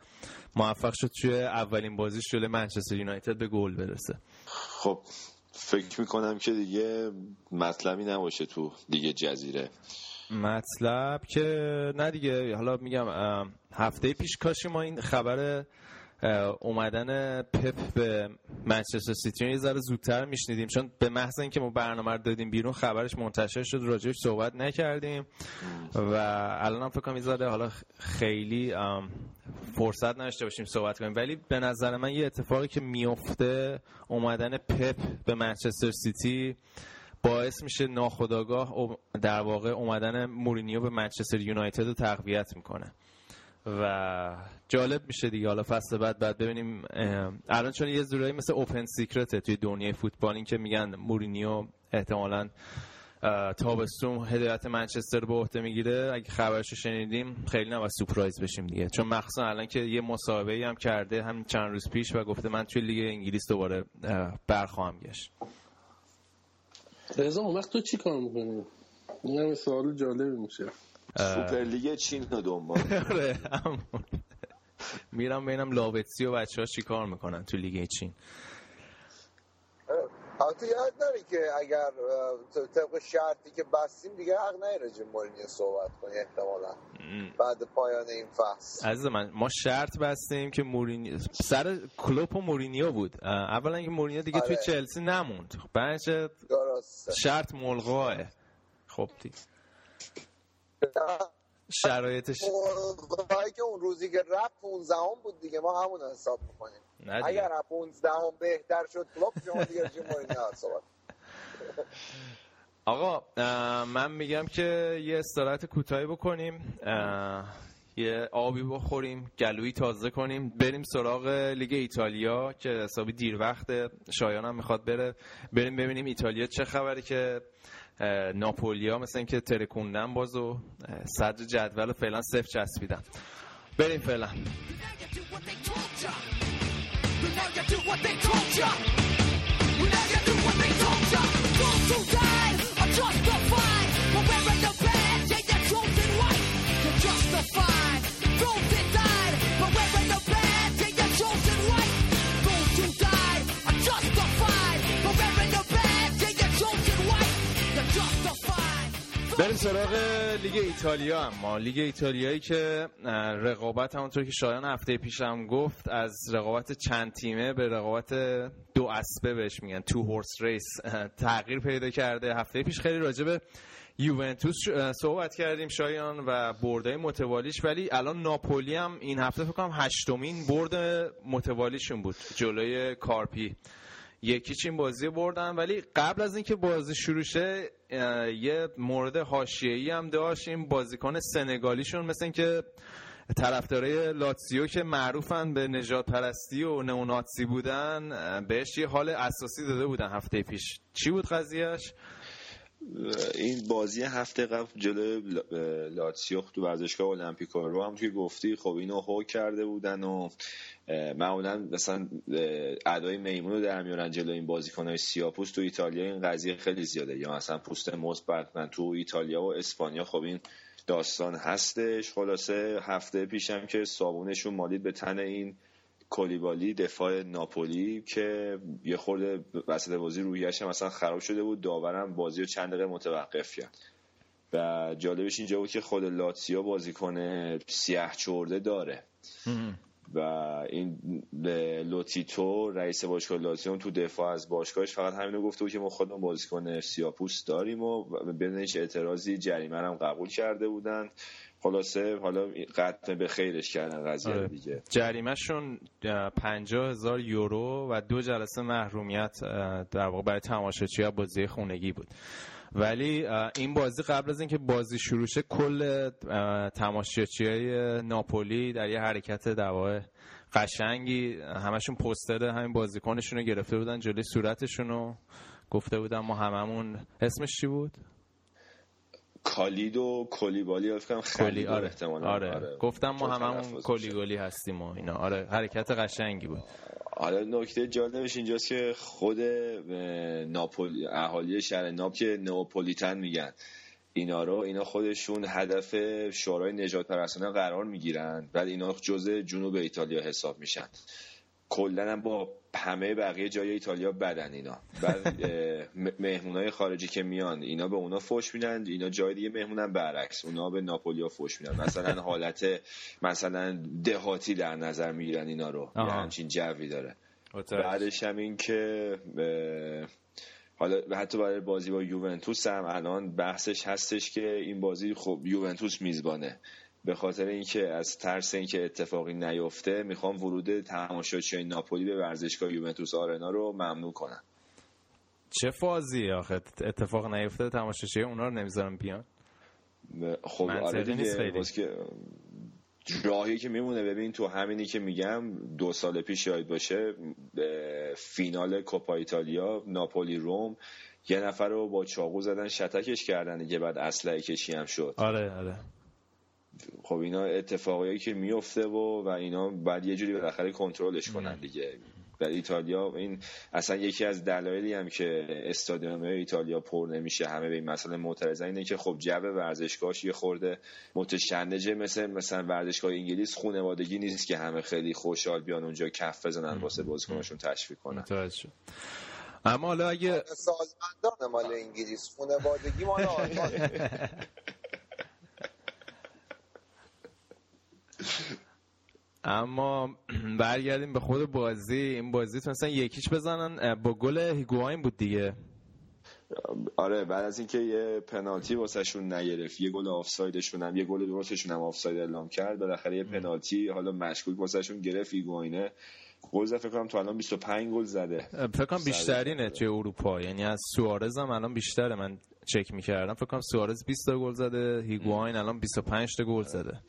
موفق شد توی اولین بازیش جلوی منچستر یونایتد به گل برسه. خب فکر می‌کنم که دیگه مطلبی نباشه تو دیگه جزیره. مطلب که نه دیگه. حالا میگم هفته پیش کاشی ما این خبر اومدن پپ به منچستر سیتی یه ذره زودتر میشنیدیم. چون به محض اینکه ما برنامه رو دادیم بیرون خبرش منتشر شد راجعش صحبت نکردیم. و الان هم فکر کنم حالا خیلی فرصت نداشته باشیم صحبت کنیم. ولی به نظر من یه اتفاقی که میفته اومدن پپ به منچستر سیتی باعث میشه ناخداگاه در واقع اومدن مورینیو به منچستر یونایتد رو تقویت می‌کنه. و جالب میشه دیگه. حالا فصل بعد بعد ببینیم الان چون یه جورایی مثل open secret ه توی دنیای فوتبال این که میگن مورینیو احتمالا تابستون هدایت منچستر به عهده می‌گیره. اگه خبرشو شنیدیم خیلی نباید surprise بشیم دیگه. چون مخصوصا الان که یه مصاحبه هم کرده هم چند روز پیش و گفته من توی لیگ انگلیس دوباره برخواهم گشت. رضا اون وقت تو چی کار می‌کنی؟ این هم سوال جالبی میشه. سوپرلیگ چین رو دنبال. آره، میرم ببینم لاوتزی و بچه ها چی کار می‌کنن تو لیگ چین. تو یاد داری که اگر طبق شرطی که بستیم دیگه حق نداری راجع مورینیو صحبت کنی احتمالا. بعد پایان این فصل. عزیز من ما شرط بستیم که مورینیو سر کلوپ و مورینیو بود. اولا که مورینیو دیگه توی آره. چلسی نموند. بعد شرط ملغاه خب دیگه شرایطش. که اون روزی که رفت 15 بود دیگه ما همون حساب می‌کنیم. اگر 15 بهتر شد کلوب شما دیگه چه صحبت آقا من میگم که یه استراحت کوتاهی بکنیم. یه آبی بخوریم گلویی تازه کنیم. بریم سراغ لیگ ایتالیا که حسابی دیر وقته شایان هم می‌خواد بره. بریم ببینیم ایتالیا چه خبری که ناپولیا مثل اینکه ترکوندن باز و صدر جدول فعلا صفر چسبیدن. بریم فعلا. بریم سراغ لیگ ایتالیا اما لیگ ایتالیایی که رقابت همونطور که شایان هفته پیشم گفت از رقابت چند تیمه به رقابت دو اسبه بهش میگن تو horse race تغییر پیدا کرده. هفته پیش خیلی راجع یوونتوس صحبت کردیم شایان و بردای متوالیش. ولی الان ناپولی هم این هفته فکر کنم هشتمین برد متوالیشون بود جلوی کارپی. یکی این بازی بردن ولی قبل از اینکه بازی شروع شه یه مورد حاشیه‌ای هم داشت این بازیکن سنگالیشون مثل اینکه طرفدارای لاتسیو که معروفن به نجات پرستی و نئوناتسی بودن بهش یه حال اساسی داده بودن هفته پیش. چی بود قضیهش این بازی هفته قبل جلو لاتسیو تو ورزشگاه المپیکو رو هم توی گفتی خب اینو هو کرده بودن و معمولا مثلا ادای میمون رو در میارن جلو این بازیکنهای سیاپوس. تو ایتالیا این قضیه خیلی زیاده. یا مثلا پوست مثبت من تو ایتالیا و اسپانیا خب این داستان هستش. خلاصه هفته پیشم که صابونشون مالید به تن این کولیبالی دفاع ناپولی که یه خورده وسط بازی روحیش مثلا خراب شده بود. داورم بازی رو چند دقیقه متوقف کرد. و جالبش اینجا بود که خود لاتسیا بازیکن سیاه چورده داره. و این لوتیتو رئیس باشگاه لاتسیو تو دفاع از باشگاهش فقط همینو گفته بود که ما خودمون بازیکن سیاپوس داریم و بدون هیچ اعتراضی جریمه هم قبول کرده بودن خلاصه حالا قطع به خیرش کردن قضیه آره. دیگه. جریمهشون پنجاه هزار یورو و دو جلسه محرومیت در واقع برای تماشاچی بازی خونگی بود. ولی این بازی قبل از اینکه بازی شروع شه کل تماشاچی های ناپولی در یه حرکت در قشنگی همشون پستر همین بازیکنشون رو گرفته بودن جلوی صورتشون رو گفته بودن ما هممون اسمش چی بود؟ کالید و کلیبالی فکر خیلی آره. احتمالا آره. آره. گفتم ما هممون کلیگولی هستیم و اینا آره حرکت قشنگی بود حالا نکته جالبش اینجاست که خود ناپولی اهالی شهر ناپ که نئوپولیتن میگن اینا رو اینا خودشون هدف شورای نجات پرستانه قرار می‌گیرن بعد اینا جزء جنوب ایتالیا حساب میشن کلا با همه بقیه جای ایتالیا بدن اینا. بعد مهمونای خارجی که میان اینا به اونا فوش میدن اینا جای دیگه مهمونن برعکس اونا به ناپولیا فوش میدن. مثلا حالت مثلا دهاتی در نظر می‌گیرن اینا رو. یه همچین جوی داره. بعدش هم این که حالا حتی برای بازی با یوونتوس هم الان بحثش هستش که این بازی خب یوونتوس میزبانه. به خاطر اینکه از ترس اینکه اتفاقی نیفته می‌خوام ورود تماشاچی ناپولی به ورزشگاه یوونتوس آرنا رو ممنوع کنم. چه فازی آخه؟ اتفاق نیفته تماشاچی اونا رو نمی‌ذارم بیان؟ خب آره دیگه که راهی که میمونه ببین تو همینی که میگم دو سال پیش یاد باشه فینال کوپا ایتالیا ناپولی روم یه نفر رو با چاقو زدن شتکش کردن دیگه بعد اسلحه کشی هم شد. آره آره. خب اینا اتفاقایی که میفته و و اینا بعد یه جوری بالاخره کنترلش کنن دیگه. در ایتالیا این اصلا یکی از دلایلی هم که استادیوم ایتالیا پر نمیشه همه به این مسئله معترضن اینه که خب جو ورزشگاهش یه خورده متشنجه مثل مثلا ورزشگاه انگلیس خانوادگی نیست که همه خیلی خوشحال بیان اونجا کف بزنن واسه بازیکناشون تشویق کنن. اما حالا اگه سازمندان مال انگلیس خانوادگی مال آلمان. اما برگردیم به خود بازی. این بازی تونستن یکیش بزنن با گل هیگواین بود دیگه. آره بعد از اینکه یه پنالتی واسهشون نگرفت یه گل آفسایدشون هم یه گل درستشون هم آفساید اعلام کرد بالاخره یه پنالتی حالا مشکوک واسهشون گرفت هیگواینه. گل زد فکر کنم تو الان 25 گل زده. فکر کنم بیشترینه توی اروپا. یعنی از سوارز هم الان بیشتره من چک می‌کردم. فکر کنم سوارز 20 تا گل زده هیگواین الان 25 تا گل زده.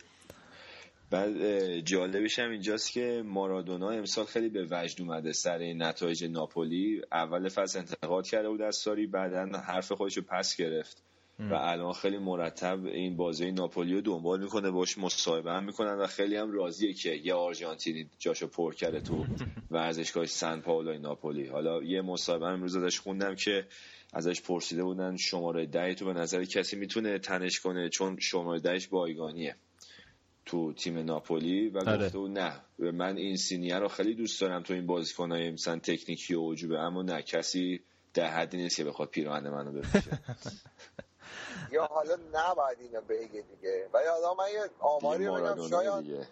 بعد جالبش هم اینجاست که مارادونا امسال خیلی به وجد اومده سر نتایج ناپولی. اول فصل انتقاد کرده بود از ساری بعدا حرف خودش رو پس گرفت. و الان خیلی مرتب این بازی ناپولی رو دنبال می‌کنه باش مصاحبه هم می‌کنن و خیلی هم راضیه که یه آرژانتینی جاشو پر کرده تو ورزشگاه سن پائولو ناپولی. حالا یه مصاحبه امروز ازش خوندم که ازش پرسیده بودن شماره ده تو به نظر کسی می‌تونه تنش کنه؟ چون شماره دهش بایگانیه. تو تیم ناپولی و آره. گفته نه. من این سینیه رو خیلی دوست دارم تو این بازیکنای مثلا تکنیکی و وجوبه اما نه کسی در حدی نیست که بخواد پیراهن منو بپوشه یا حالا نباید اینو بگه دیگه. ولی حالا من یه آماری بگم شاید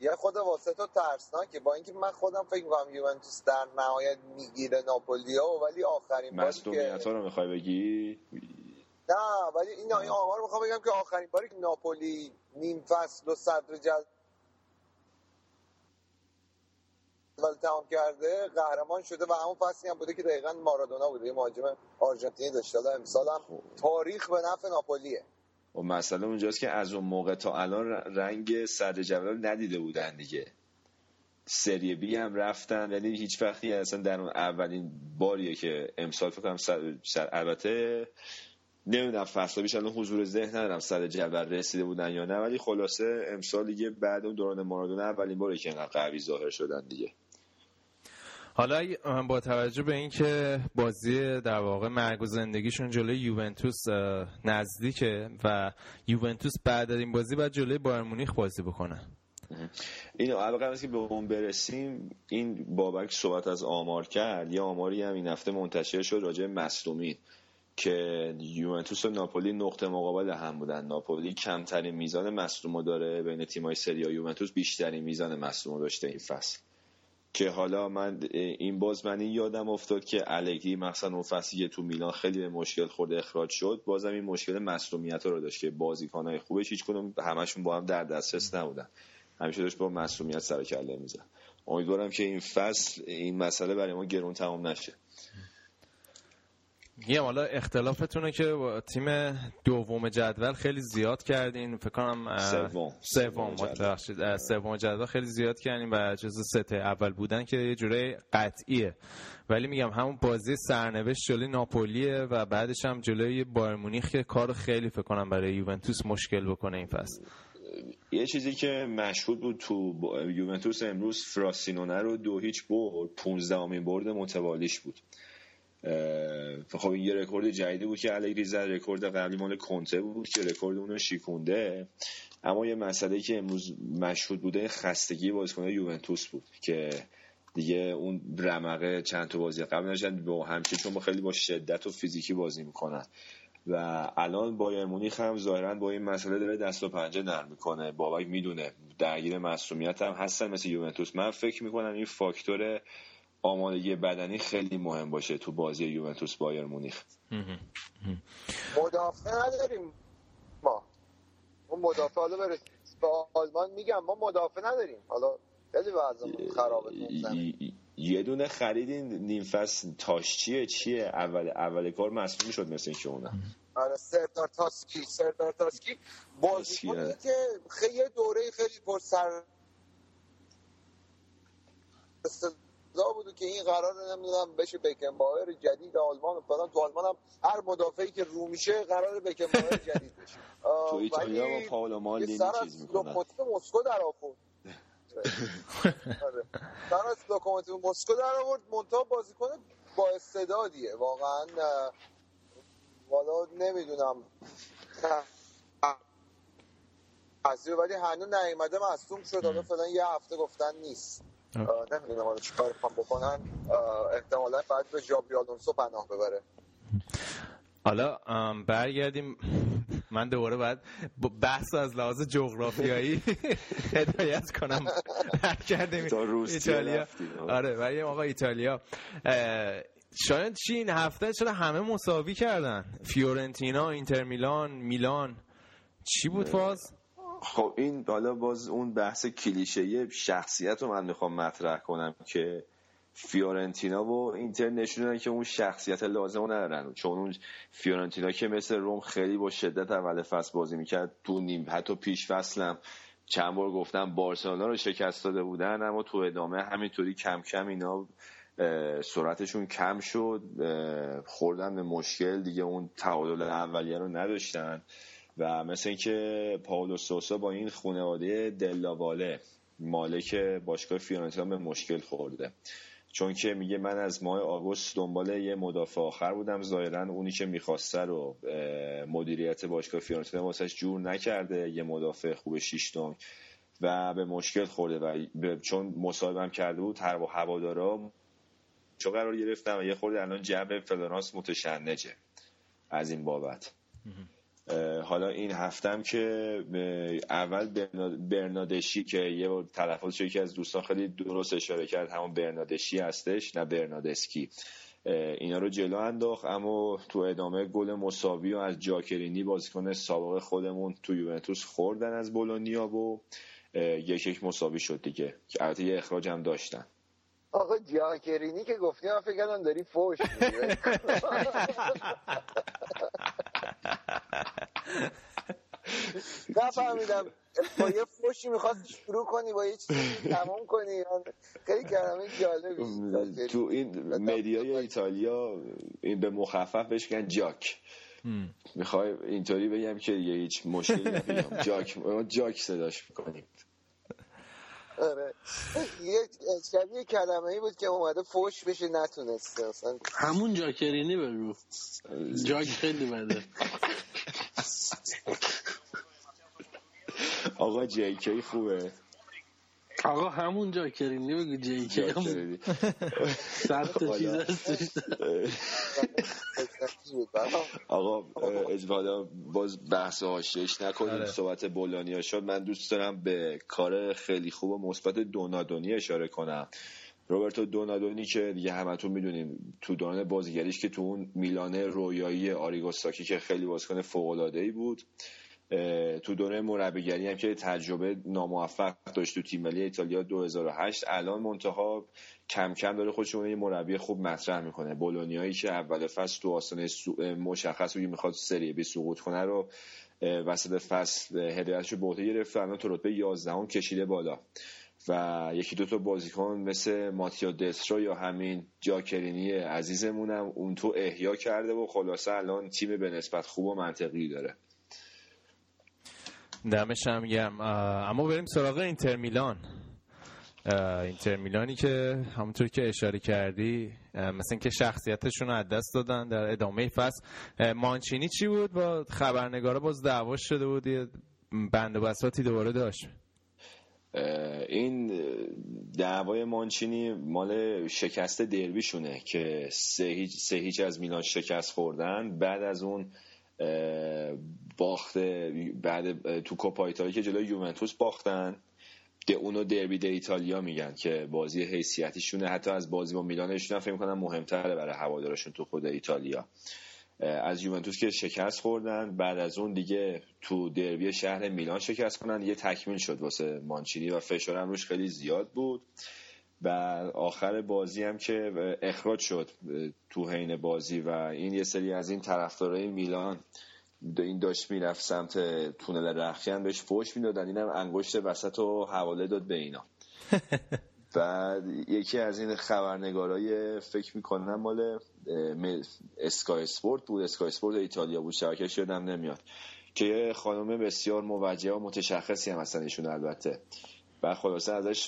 یه خود واسه تو ترسناکه. با اینکه من خودم فکر می‌کنم یوونتوس در نهایت می‌گیره ناپولیا ولی آخرین باری که رو می‌خوای بگی؟ نه ولی این آمار رو می‌خوام بگم که آخرین باری که ناپولی نیم فصل و صدر جدول تمام کرده قهرمان شده و همون فصلی هم بوده که دقیقا مارادونا بوده یه مهاجم آرژانتینی داشته. حالا امسال هم تاریخ به نفع ناپولیه. و مسئله اونجاست که از اون موقع تا الان رنگ صدر جدول ندیده بودن دیگه. سری بی هم رفتن یعنی هیچ وقتی اصلا در اون اولین باریه که امسال فکر کنم سر البته نمی‌دونم فصل بیش الان حضور ذهن ندارم سر جدول رسیده بودن یا نه ولی خلاصه امسال دیگه بعد اون دوران مارادونا اولین باری که انقدر قوی ظاهر شدن دیگه. حالا با توجه به اینکه بازی در واقع مرگ و زندگیشون جلوی یوونتوس نزدیکه و یوونتوس بعد از این بازی باید جلوی بایر مونیخ بازی بکنه. اینو قبل که به اون برسیم این بابک صحبت از آمار کرد. یه آماری هم این هفته منتشر شد راجع مصدومین. که یوونتوس و ناپولی نقطه مقابل هم بودن. ناپولی کمترین میزان مصدوم داره. بین تیمای سری یوونتوس بیشترین میزان مصدوم داشته این فصل. که حالا من این باز من این یادم افتاد که الگری مثلا اون فصلی تو میلان خیلی به مشکل خورده اخراج شد بازم این مشکل مصدومیت رو داشت که بازیکنهای خوبش هیچ کدوم همشون با هم در دسترس نبودن. همیشه داشت با مصدومیت سر کله می‌زد. امیدوارم که این فصل این مسئله برای ما گرون تمام نشه. یه حالا اختلافتونه که با تیم دوم جدول خیلی زیاد کردین. فکر کنم سوم. سوم. سوم جدول. خیلی زیاد کردین و جز سته اول بودن که یه جوره قطعیه. ولی میگم همون بازی سرنوشت جلوی ناپولیه و بعدش هم جلوی بایر مونیخ که کار خیلی فکر کنم برای یوونتوس مشکل بکنه این فصل. یه چیزی که مشهود بود تو یوونتوس امروز فراسینونه رو دو هیچ برد 15 امین برد متوالیش بود. خب این یه رکورد جدیدی بود که الگری زد. رکورد قبلی مال کنته بود که رکورد اون رو شیکونده. اما یه مسئله که امروز مشهود بوده خستگی بازیکن یوونتوس بود که دیگه اون رمقه چند تا بازی قبل نشد. با همچنین چون با خیلی با شدت و فیزیکی بازی می‌کنن. و الان بایر مونیخ هم ظاهرا با این مسئله داره دست و پنجه نرم می‌کنه. بابک می‌دونه درگیر مسئولیت هم هستن مثل یوونتوس. من فکر می‌کنم این فاکتور آمادگی بدنی خیلی مهم باشه تو بازی یوونتوس بایر مونیخ. مدافع نداریم ما. اون مدافع حالا برسیم به آلمان میگم ما مدافع نداریم. حالا خیلی وضعمون خرابه یه دونه خریدین نیم فصل. تاشچیه چیه؟ اول اول کار مسئول شد مثل اینکه اونم آره سردار تاسکی سردار تاسکی. بازیکنی که خیلی دوره خیلی پر سر استضا بود که این قرار نمی‌دونم بشه بکن‌بائر جدید آلمان فلان. تو آلمان هم هر مدافعی که رو میشه قرار بکن‌بائر جدید بشه. تو ایتالیا با پاولو مالدینی چیز می‌کنن. مسکو در آورد. سر از لوکوموتیو مسکو در آورد. منتها بازیکن با استعدادیه. واقعا والا نمی‌دونم. قضیه ولی هنوز نیومده مصدوم شد. حالا فعلا یه هفته گفتن نیست. نمی‌دونم حالا چیکار می‌خوام بکنن احتمالا بعد به جابری آلونسو پناه ببره. حالا برگردیم. من دوباره باید بحث از لحاظ جغرافیایی هدایت کنم. کردیم ایتالیا. آره ولی آقا ایتالیا. شاید چی این هفته؟ چرا همه مساوی کردن؟ فیورنتینا اینتر میلان میلان. چی بود فاز؟ خب این حالا باز اون بحث کلیشه شخصیت رو من می‌خوام مطرح کنم که فیورنتینا و اینتر نشوندن که اون شخصیت لازم رو ندارن. چون اون فیورنتینا که مثل روم خیلی با شدت اول فصل بازی می‌کرد تو نیم حتی پیش فصلم چند بار گفتم بارسلونا رو شکست داده بودن اما تو ادامه همینطوری کم کم اینا سرعتشون کم شد خوردن به مشکل دیگه اون تعادل اولیه رو نداشتن. و مثل اینکه پاولو سوسا با این خانواده دلاواله مالک باشگاه فیورنتینا به مشکل خورده. چون که میگه من از ماه آگوست دنبال یه مدافع آخر بودم. ظاهرا اونی که می‌خواسته رو مدیریت باشگاه فیورنتینا واسش جور نکرده یه مدافع خوب شیش و به مشکل خورده و چون مصاحبه کرده بود هر با هوادارا چون قرار گرفتم و یه خورده الان جو فلورانس متشنجه از این بابت. حالا این هفتم که اول برنادشی که یه بار تلفظ یکی از دوستان خیلی درست اشاره کرد همون برنادشی هستش نه برنادسکی. اینا رو جلو انداخت اما تو ادامه گل مساوی و از جاکرینی بازیکن سابق خودمون تو یوونتوس خوردن از بولونیا و یک یک مساوی شد دیگه. که البته یه اخراج هم داشتن. آقا جاکرینی که گفتی من فکر کردم داری فوش نفهمیدم. با یه فوشی می‌خواست شروع کنی با یه چیزی تمام کنی. خیلی کلمه جالبی تو این مدیای ایتالیا این به مخفف بهش کن جاک می‌خوای اینطوری بگم که یه هیچ مشکلی نبینم. جاک جاک صداش می‌کنیم. آره. یه شبیه کلمه ای بود که اومده فوش بشه نتونسته. اصلا همون جاکرینی بگو. جاک خیلی بده. آقا جیکی خوبه. آقا همون جاکرینی بگو جیکی هم صد تا چیز آقا اجوالا باز بحث هاشش نکنیم. آره. صحبت بولانیا شد. من دوست دارم به کار خیلی خوب و مثبت دونادونی اشاره کنم. روبرتو دونادونی که دیگه همتون می‌دونیم تو دوران بازیگریش که تو اون میلان رویایی آریگوستاکی که خیلی بازیکن فوق ای بود. تو دوره مربیگری هم که تجربه ناموفق داشت تو تیم ملی ایتالیا 2008 الان منتها کم کم داره خودش یه مربی خوب مطرح می‌کنه. بولونیایی که اول فصل تو آستانه مشخص بود می‌خواد سری بی سقوط کنه رو وسط فصل هدایتش رو به گرفت الان تو رتبه 11 کشیده بالا. و یکی دو تا بازیکن مثل ماتیا دسترو یا همین جاکرینی عزیزمونم اون تو احیا کرده و خلاصه الان تیم به نسبت خوب و منطقی داره. دمش هم گرم. اما بریم سراغ اینتر میلان. اینتر میلانی که همونطور که اشاره کردی مثل که شخصیتشون رو از دست دادن در ادامه فصل. مانچینی چی بود؟ با خبرنگارا باز دعوا شده بود. بند بساتی دوباره داشت. این دعوای مانچینی مال شکست دربیشونه که سه هیچ, سه هیچ از میلان شکست خوردن. بعد از اون باخت بعد تو کوپا ایتالیا که جلوی یوونتوس باختن ده اونو دربی ده ایتالیا میگن که بازی حیثیتیشونه. حتی از بازی با میلانشون فکر می‌کنم مهمتره برای هوادارشون تو خود ایتالیا. از یوونتوس که شکست خوردن بعد از اون دیگه تو دربی شهر میلان شکست کنن. یه تکمیل شد واسه مانچینی و فشارم روش خیلی زیاد بود. و آخر بازی هم که اخراج شد تو حین بازی و این یه سری از این طرفدارای میلان این داشت می‌رفت سمت تونل رخکن بهش فوش می‌دادن. اینم انگشت وسط و حواله داد به اینا. بعد یکی از این خبرنگارای فکر می‌کنم مال اسکای سپورت بود. اسکای سپورت ایتالیا بود. شبکه یادم نمیاد. که یه خانم بسیار موجه و متشخصی هم هستن ایشون البته. و خلاصه ازش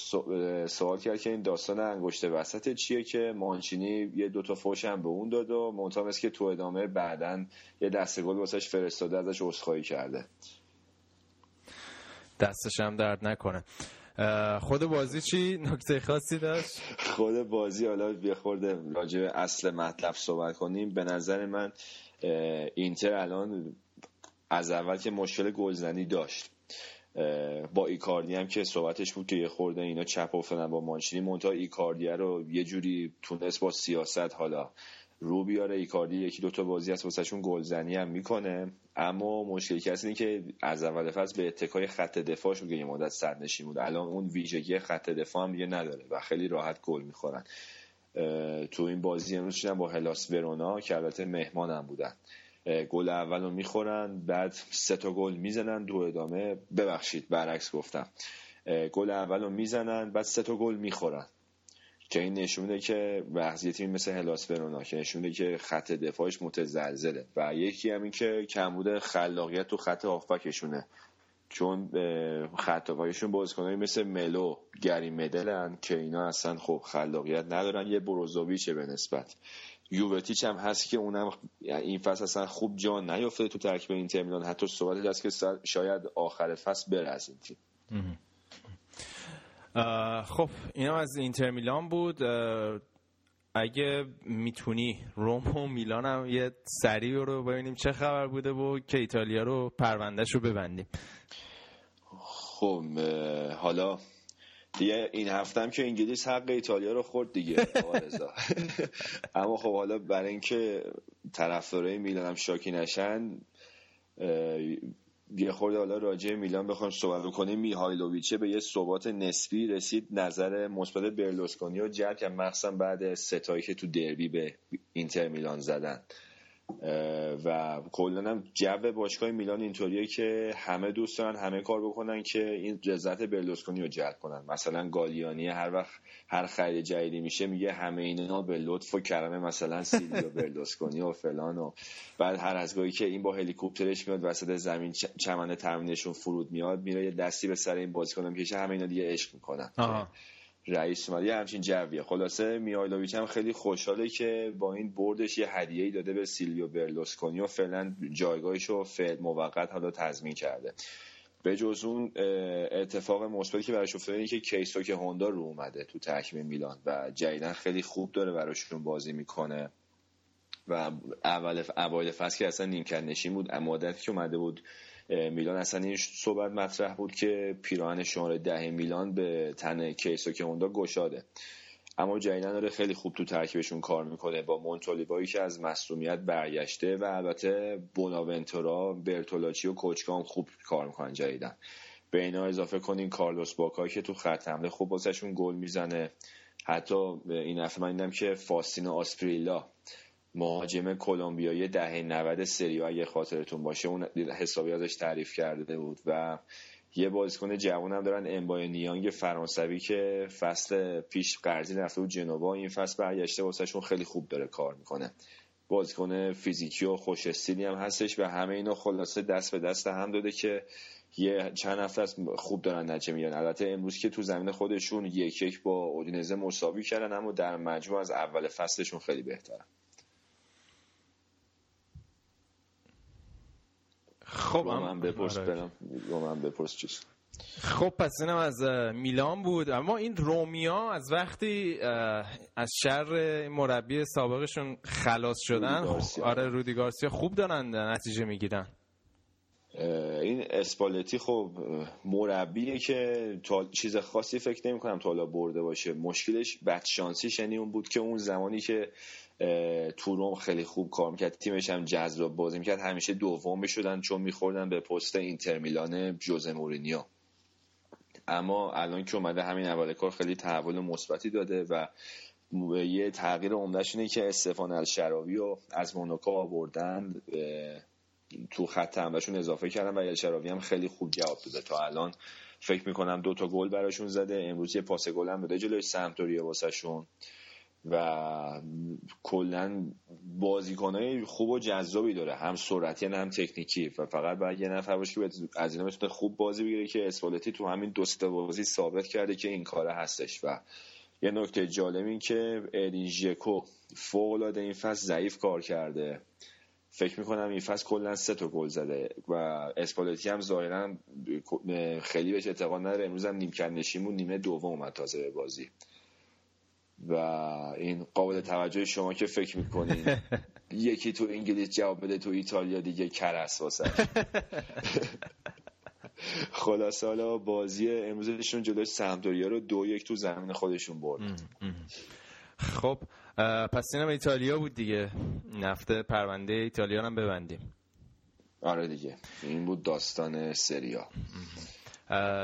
سوال کرد که این داستان انگشت وسط چیه که مانچینی یه دوتا فوش هم به اون داد و منتها که تو ادامه بعدا یه دست گل واسش فرستاده ازش عذرخواهی کرده. دستش هم درد نکنه. خود بازی چی؟ نکته خاصی داشت؟ خود بازی حالا بیا خورده راجع به اصل مطلب صحبت کنیم. به نظر من اینتر الان از اول که مشکل گلزنی داشت. با ایکاردی هم که صحبتش بود که یه خورده اینا چپ افتادن با مانچینی مونتا ایکاردی رو یه جوری تونست با سیاست حالا رو بیاره. ایکاردی یکی دوتا بازی از واسهشون گلزنی هم می‌کنه. اما مشکلی کسی اینه که از اول فصل به اتکای خط دفاعش میگه یه مدت صد نشین بود الان اون ویژگی خط دفاع هم دیگه نداره و خیلی راحت گل می‌خورن. تو این بازی امروز با هلاس ورونا که البته مهمان هم بودن. گل اول رو می‌خورن بعد سه تا گل می‌زنن دو ادامه. ببخشید برعکس گفتم. گل اول رو می‌زنن بعد سه تا گل می‌خورن. که این نشونه که وضعیتی مثل هلاس ورونا که نشونه که خط دفاعش متزلزله. و یکی هم این که کمبود خلاقیت تو خط هافبکشونه. چون خط هافبکشون بازیکنایی مثل ملو گری مدلن که اینا اصلا خب خلاقیت ندارن. یه بروزوویچه به نسبت. یووتیچ هم هست که اونم این فصل اصلا خوب جان نیافته تو ترکیب اینتر میلان. حتی صحبت هست که شاید آخر فصل بره از این تیم. خب اینا از اینتر میلان بود. اگه می‌تونی روم و میلان هم یه سریع رو ببینیم چه خبر بوده و که ایتالیا رو پروندهش رو ببندیم. خب حالا دیگه این هفتم که انگلیس حق ایتالیا رو خورد دیگه اما خب حالا برای اینکه طرفدارای میلان هم شاکی نشن یه خورده حالا راجع میلان بخوام صحبت کنیم میهایلوویچه به یه ثبات نسبی رسید نظر مثبت برلوسکونی و جلب کرد. مخصوصا بعد ستایی که تو دربی به اینتر میلان زدن. و کلا هم جو باشگاه میلان اینطوریه که همه دوست دارن همه کار بکنن که این رضایت برلوسکونی رو جلب کنن. مثلا گالیانی هر وقت هر خرید جدیدی میشه میگه همه اینا به لطف و کرمه مثلا سیلیو برلوسکونی و فلان و بعد هر از گاهی که این با هلیکوپترش میاد وسط زمین چمن تامینشون فرود میاد میره یه دستی به سر این بازیکن می‌کشه همه اینا دیگه عشق می‌کنن. رئیس اومد. یه همچین جویه. خلاصه میایلوویچ هم خیلی خوشحاله که با این بردش یه هدیه ای داده به سیلیو برلوسکونی و فعلا جایگاهش رو فعل موقت حالا تضمین کرده. به جز اون اتفاق مثبتی که براش افتاده اینه که کیسو که هوندا رو اومده تو تحکیم میلان و جدیدن خیلی خوب داره براشون بازی می‌کنه و اول اوایل فصل که اصلا نیمکت نشین بود مدتی که اومده بود میلان اصلا این صحبت مطرح بود که پیراهن شماره ده میلان به تن کیسو که اوندا گشاده. اما جدیدن داره خیلی خوب تو ترکیبشون کار می‌کنه با مونتولیبایی که از مصومیت برگشته و البته بوناونتورا برتولاچی و کوچکام خوب کار می‌کنن جدیدن به اینا اضافه کنین کارلوس باکا که تو خط حمله خوب واسهشون گل می‌زنه. حتی این هفته من دیدم که فاستینو آسپریلا مهاجم کلمبیایی دهه 90 سری اگه خاطرتون باشه اون حسابی ازش تعریف کرده بود و یه بازیکن جوان هم دارن امبای نیانگ فرانسوی که فصل پیش قرضی رفته بود جنوا. این فصل برگشته واسهشون خیلی خوب داره کار می‌کنه. بازیکن فیزیکی و خوش استیلی هم هستش و همه اینا خلاصه دست به دست هم داده که یه چند هفته است خوب دارن نتیجه می‌گیرن. البته امروز که تو زمین خودشون یک یک با اودینزه مساوی کردن اما در مجموع از اول فصلشون خیلی بهترن. خب با من بپرس آره. برم. با من بپرس چیز. خب پس اینم از میلان بود. اما این رومیا از وقتی از شر مربی سابقشون خلاص شدن رودی گارسیا. آره رودی گارسیا خوب دارن نتیجه می‌گیرن. این اسپالتی خب مربیه که چیز خاصی فکر نمی کنم تا حالا برده باشه. مشکلش بدشانسیش یعنی اون بود که اون زمانی که اه، تو روم خیلی خوب کار می‌کرد. تیمش هم جذاب بازی می‌کرد. همیشه دوم می‌شدن چون میخوردن به پست اینتر میلان جوزه مورینیو. اما الان که اومده همین اول کار خیلی تحول مثبتی داده و یه تغییر عمدهش اینه که استفان الشراوی رو از موناکو آوردن تو خط حملهشون اضافه کردن و الشراوی هم خیلی خوب جواب داده. تا الان فکر می‌کنم دو تا گل براشون زده. امروز یه پاس گل هم داده جلوی سمتوریه واسهشون. و کلا بازیکنای خوب و جذابی داره. هم سرعتی هم تکنیکی. و فقط باید یه نفر باشه که از اینا بتونه خوب بازی بگیره که اسپالتی تو همین دو بازی ثابت کرده که این کاره هستش. و یه نکته جالب این که ادین ژکو فوق العاده این فصل ضعیف کار کرده. فکر می‌کنم این فصل کلا سه تا گل زده و اسپالتی هم ظاهرا خیلی بهش اعتقاد نداره. امروز هم نیمکت نشین نیمه دوم اومد تازه به بازی. و این قابل توجه شما که فکر می‌کنین. یکی تو انگلیس جواب بده تو ایتالیا دیگه کرس واسه خلاصه حالا بازی امروزشون جلوی سمدوریا رو دو یک تو زمین خودشون برد. خب پس اینم ایتالیا بود دیگه. نفته پرونده ایتالیا هم ببندیم. آره دیگه. این بود داستان سریا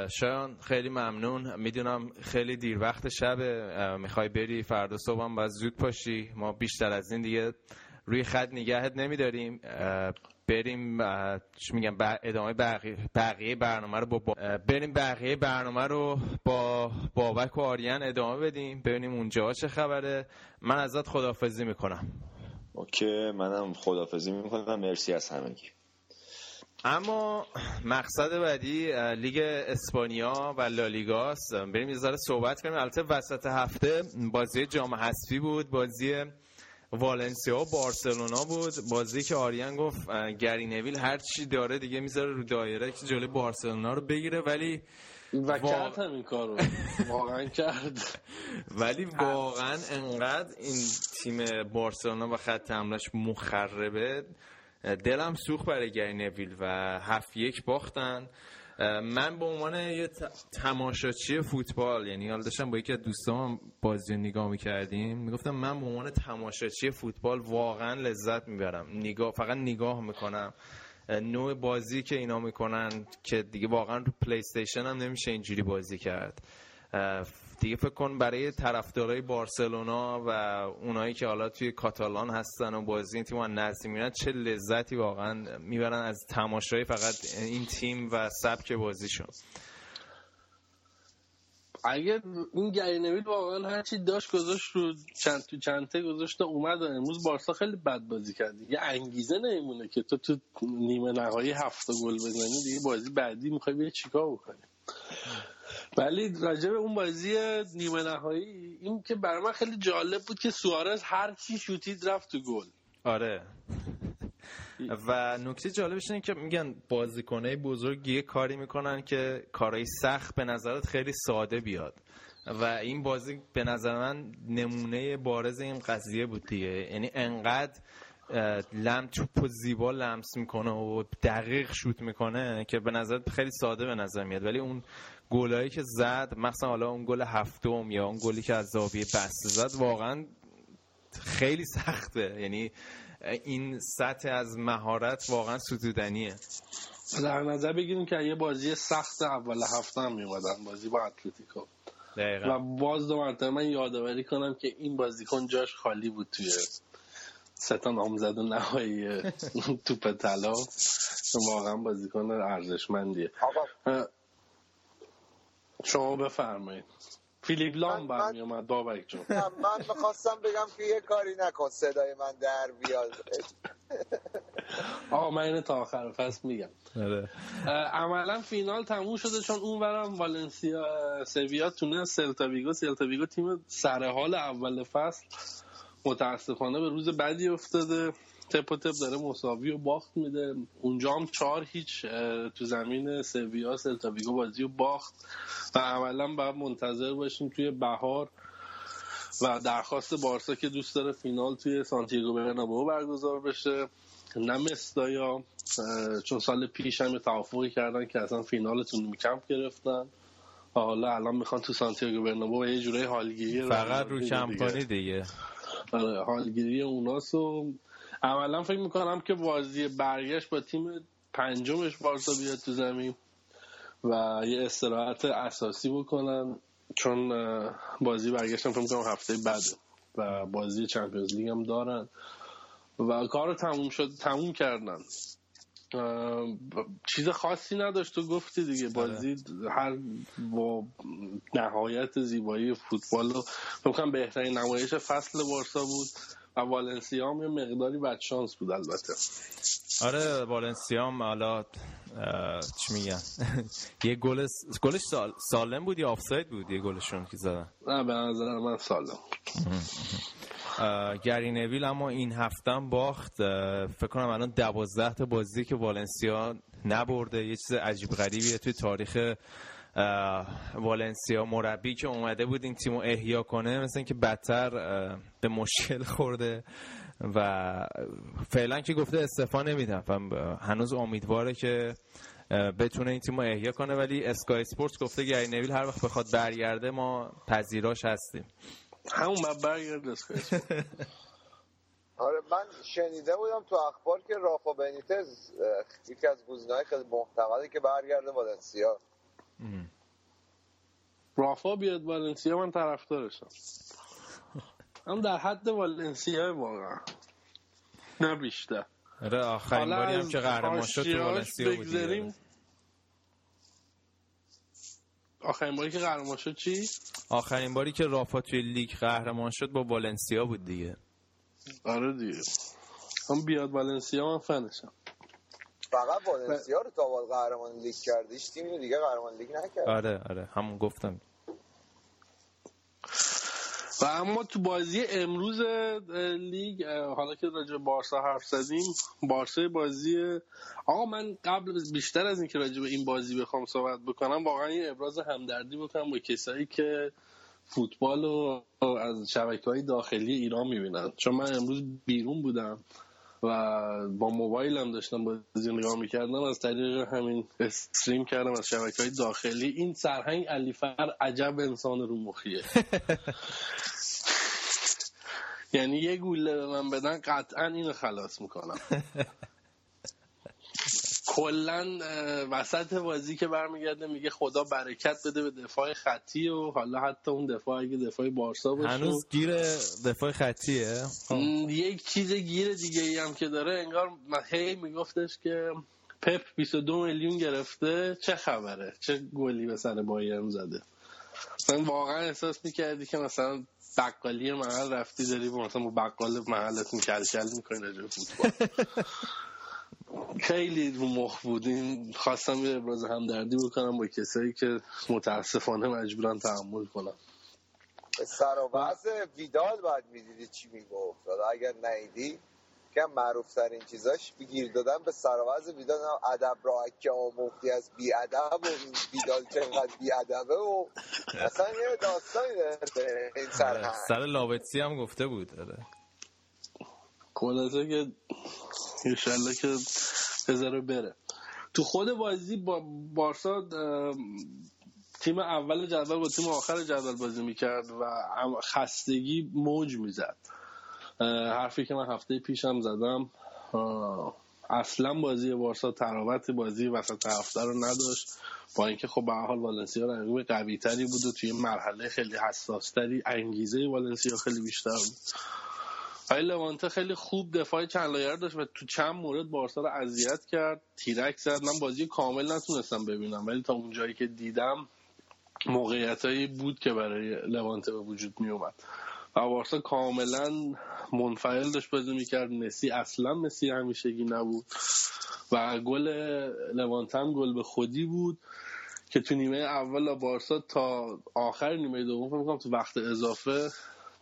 شایان خیلی ممنون. می‌دونم خیلی دیر وقت شب می‌خوای بری فردا صبح هم باید زود پاشی. ما بیشتر از این دیگه روی خط نگهت نمیداریم. بریم چی میگم ادامه بقیه, بقیه برنامه رو با, با بریم بقیه برنامه رو با بابک و آریان ادامه بدیم. ببینیم اونجا چه خبره. من ازت خدافزی می‌کنم. اوکی منم خدافزی می‌کنم. مرسی از همگی. اما مقصد بعدی لیگ اسپانیا و لالیگاست اه، بریم یه ذره صحبت کنیم. البته وسط هفته بازی جام حذفی بود بازی والنسیا و بارسلونا بود. بازی که آریان گفت اه، گری نویل هر چی داره دیگه می‌ذاره رو دایره که جلوی بارسلونا رو بگیره. ولی و وا- کرد همین کارو. واقعا کرد. ولی واقعا انقدر این تیم بارسلونا و خط حملش مخربه. دلم سوخت برای گری نویل و هفت یک باختن. من به عنوان یه تماشاچی فوتبال یعنی حالا داشتم با یکی از دوستام بازی نگاه می‌کردیم. می‌گفتم من به عنوان تماشاچی فوتبال واقعا لذت می‌برم. نگاه فقط نگاه می‌کنم. نوع بازی که اینا می‌کنن که دیگه واقعا رو پلی استیشن هم نمیشه اینجوری بازی کرد. دیگه فکر کن برای طرفدارای بارسلونا و اونایی که حالا توی کاتالان هستن و بازی این تیم نزدیک می‌بینن چه لذتی واقعا می‌برن از تماشای فقط این تیم و سبک بازیشون. اگه این گری نویل واقعا هرچی داشت گذاشت رو چند تو چنته گذاشت و اومد و امروز بارسا خیلی بد بازی کرد. دیگه انگیزه نمیمونه که تو تو نیمه نهایی هفت گل بزنی دیگه بازی بعدی می‌خوای بری چیکار بکنی؟ ولی راجع به اون بازی نیمه نهایی این که برای من خیلی جالب بود که سوارز هر چی شوتید رفت تو گل. آره. و نکته جالبش اینه که میگن بازیکنای بزرگ یه کاری می‌کنن که کارهای سخت به نظرت خیلی ساده بیاد. و این بازی به نظر من نمونه بارز این قضیه بود دیگه. یعنی انقدر لم توپ و زیبا لمس می‌کنه و دقیق شوت می‌کنه که به نظر خیلی ساده به نظر میاد. ولی اون گلایی که زد مثلا حالا اون گل هفتم یا اون گلی که از زاویه بسته زد واقعا خیلی سخته. یعنی این سطح از مهارت واقعا ستودنیه. در نظر بگیریم که یه بازی سخت اول هفته هم میومدن بازی با اتلتیکو. و دقیقا باز دو مرتبه من یادآوری کنم که این بازیکن جاش خالی بود توی سه تا نامزد نهایی توپ طلا. واقعا بازیکن ارزشمندیه. شما بفرمایید. فیلیپ لام برمی اومد بابک جون. من می‌خواستم بگم که یه کاری نکن صدای من در بیاد. آقا من اینو تا آخر فصل میگم. آره. عملا فینال تموم شده چون اون ورم والنسیا سویا اونه سلتا ویگو سلتا ویگو تیم سر حال اول فصل متاسفانه به روز بعدی افتاده. تپ و تپ داره مساوی و باخت میده. اونجا هم چهار هیچ تو زمین سویا سلتا ویگو بازی و باخت. و عملا باید منتظر باشیم توی بهار و درخواست بارسا که دوست داره فینال توی سانتیاگو برنابو برگزار بشه. نه مستایا چون سال پیش هم توافقی کردن که اصلا فینالتون کمپ گرفتن. و حالا الان می‌خوان تو سانتیاگو برنابو یه جورای حالگیری فقط رو کمپانی دیگه. آره حالگیری اوناس و عملا فکر می‌کنم که بازی برگشت با تیم پنجمش بارسا بیاد تو زمین و یه استراحت اساسی بکنن چون بازی برگشتم فکر می‌کنم هفته بعد و بازی چمپیونز لیگ هم دارن و کار تموم شد تموم کردن. چیز خاصی نداشت تو گفتی دیگه. بازی هر با نهایت زیبایی فوتبال رو بهترین نمایش فصل بارسا بود. و والنسیا هم یه مقداری بدشانس بود البته. آره والنسیا هم حالا چی میگن؟ یه گل گلش سال... سالم بود یا آفساید بود یه گلشون که زدن؟ نه به نظر من سالم گری نویل اما این هفته باخت. فکر کنم الان دوازده تا بازی که والنسیا نبرده. یه چیز عجیب غریبیه توی تاریخ والنسیا مربی که اومده بود این تیمو احیا کنه مثل اینکه بدتر به مشکل خورده و فعلا که گفته استفا نمیدم هنوز امیدواره که بتونه این تیمو احیا کنه ولی اسکای سپورتس گفته گری نویل هر وقت بخواد برگرده ما پذیراش هستیم. همون من برگرد اسکای آره من شنیده بودم تو اخبار که رافا بنیتز یکی از گزینه‌های خیلی محتمله که برگرده والنسیا. رافا بیاد والنسیا من طرفدارشم. هم در حد والنسیا واقعا. نه بیشتر. آره آخرین باری هم که قهرمان شد تو والنسیا بود آخرین باری که قهرمان شد چی؟ آخرین باری که رافا توی لیگ قهرمان شد با والنسیا بود دیگه. آره دیگه. هم بیاد والنسیا من fanشم. فقط والنسیا رو تا قهرمان لیگ کردیش تیم دیگه قهرمان لیگ نکرد. آره آره همون گفتم. و اما تو بازی امروز لیگ حالا که راجع بارسا حرف زدیم بارسا بازی آقا من قبل بیشتر از اینکه راجع به این بازی بخوام صحبت بکنم واقعا یه ابراز همدردی بکنم با کسایی که فوتبال رو از شبکه های داخلی ایران می‌بینن. چون من امروز بیرون بودم. و با موبایلم داشتم بازی نگاه می‌کردم از طریق همین استریم کردم از شبکه های داخلی. این سرهنگ علیفر عجب انسان رو مخیه یعنی یه گوله به من بدن قطعا اینو خلاص می‌کنم. کلا وسط بازی که برمیگرده میگه خدا برکت بده به دفاع خطی و حالا حتی اون دفاع اگه دفاع بارسا باشه هنوز گیر دفاع خطیه؟ یک چیز گیر دیگه ای هم که داره انگار هی میگفتش که پپ 22 میلیون گرفته چه خبره؟ چه گلی به سر بایرن زده؟ من واقعا احساس می‌کردی که مثلا بقالی محل رفتی داری مثلا با بقال محلتون کلکل می‌کنی راجع فوتبال. خیلی رو مخ بودیم. خواستم یه ابراز همدردی بکنم با کسایی که متاسفانه مجبورن تحمل کنم سر و ویدال باید می‌دیدی چی می‌گفت. اگر نیدی که معروف ترین چیزاش بگیر دادن به سرواز ویدال. ادب را که آموختی از بی ادب و این ویدال چقدر بی ادبه و اصلا یه داستانی داره این سرهنگ سر لاوتسی هم گفته بود داره خلاصه که انشالله که بذاره بره. تو خود بازی با بارسا تیم اول جدول با تیم آخر جدول بازی می‌کرد و خستگی موج می‌زد. حرفی که من هفته پیشم زدم اصلا بازی بارسا تراوت بازی وسط هفته رو نداشت. با اینکه خب به حال والنسیا رقیب قوی تری بود و توی مرحله خیلی حساس تری انگیزه والنسیا خیلی بیشتر بود. ولی لوانته خیلی خوب دفاع چند لایر داشت و تو چند مورد بارسا رو اذیت کرد. تیرک زد. من بازی کامل نتونستم ببینم ولی تا اونجایی که دیدم موقعیتایی بود که برای لوانته به وجود می اومد و بارسا کاملا منفعل داشت بازی می‌کرد. مسی اصلا مسی همیشگی نبود. و گل لوانتم گل به خودی بود که تو نیمه اول بارسا تا آخر نیمه دوم فکر تو وقت اضافه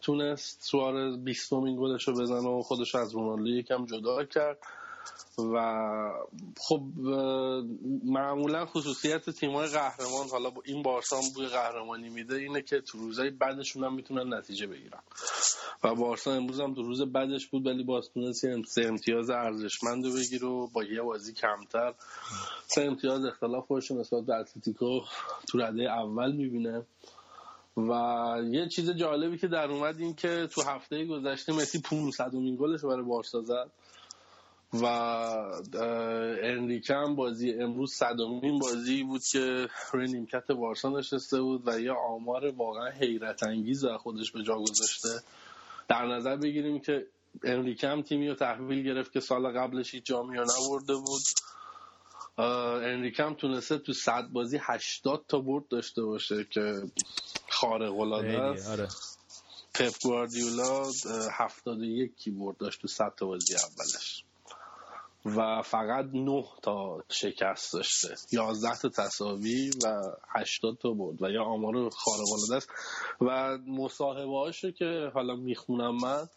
تونست سوارز 20 گلش رو بزنه و خودش از رونالدو یکم جدا کرد. و خب معمولا خصوصیت تیمای قهرمان حالا با این بارسا هم بوی قهرمانی میده اینه که تو روزای بعدشون هم می‌تونن نتیجه بگیرن. و بارسا امروز هم تو روز بعدش بود ولی باز تونست سه امتیاز ارزشمند رو بگیر و با یه بازی کمتر. سه امتیاز اختلاف خودش نسبت به اتلتیکو تو رده اول می‌بینه. و یه چیز جالبی که در اومد این که تو هفته گذشته مسی 500 گلش برای بارسا زد و انریکه هم بازی امروز صدومین بازی بود که روی نیمکت بارسا نشسته بود و یه آمار واقعا حیرت انگیز خودش به جا گذاشته. در نظر بگیریم که انریکه هم تیمی رو تحویل گرفت که سال قبلش هیچ جامی نبرده بود. انریکه هم تونسته تو صد بازی 80 تا برد داشته باشه که خارق العاده است. آره. پپ گواردیولا 71 کی برد داشت تو 100 تا بازی اولش. و فقط 9 تا شکست داشته. 11 تا تساوی و 80 تا برد. و یا آمار خارق العاده است. و مصاحبه هاشو که حالا می‌خونم من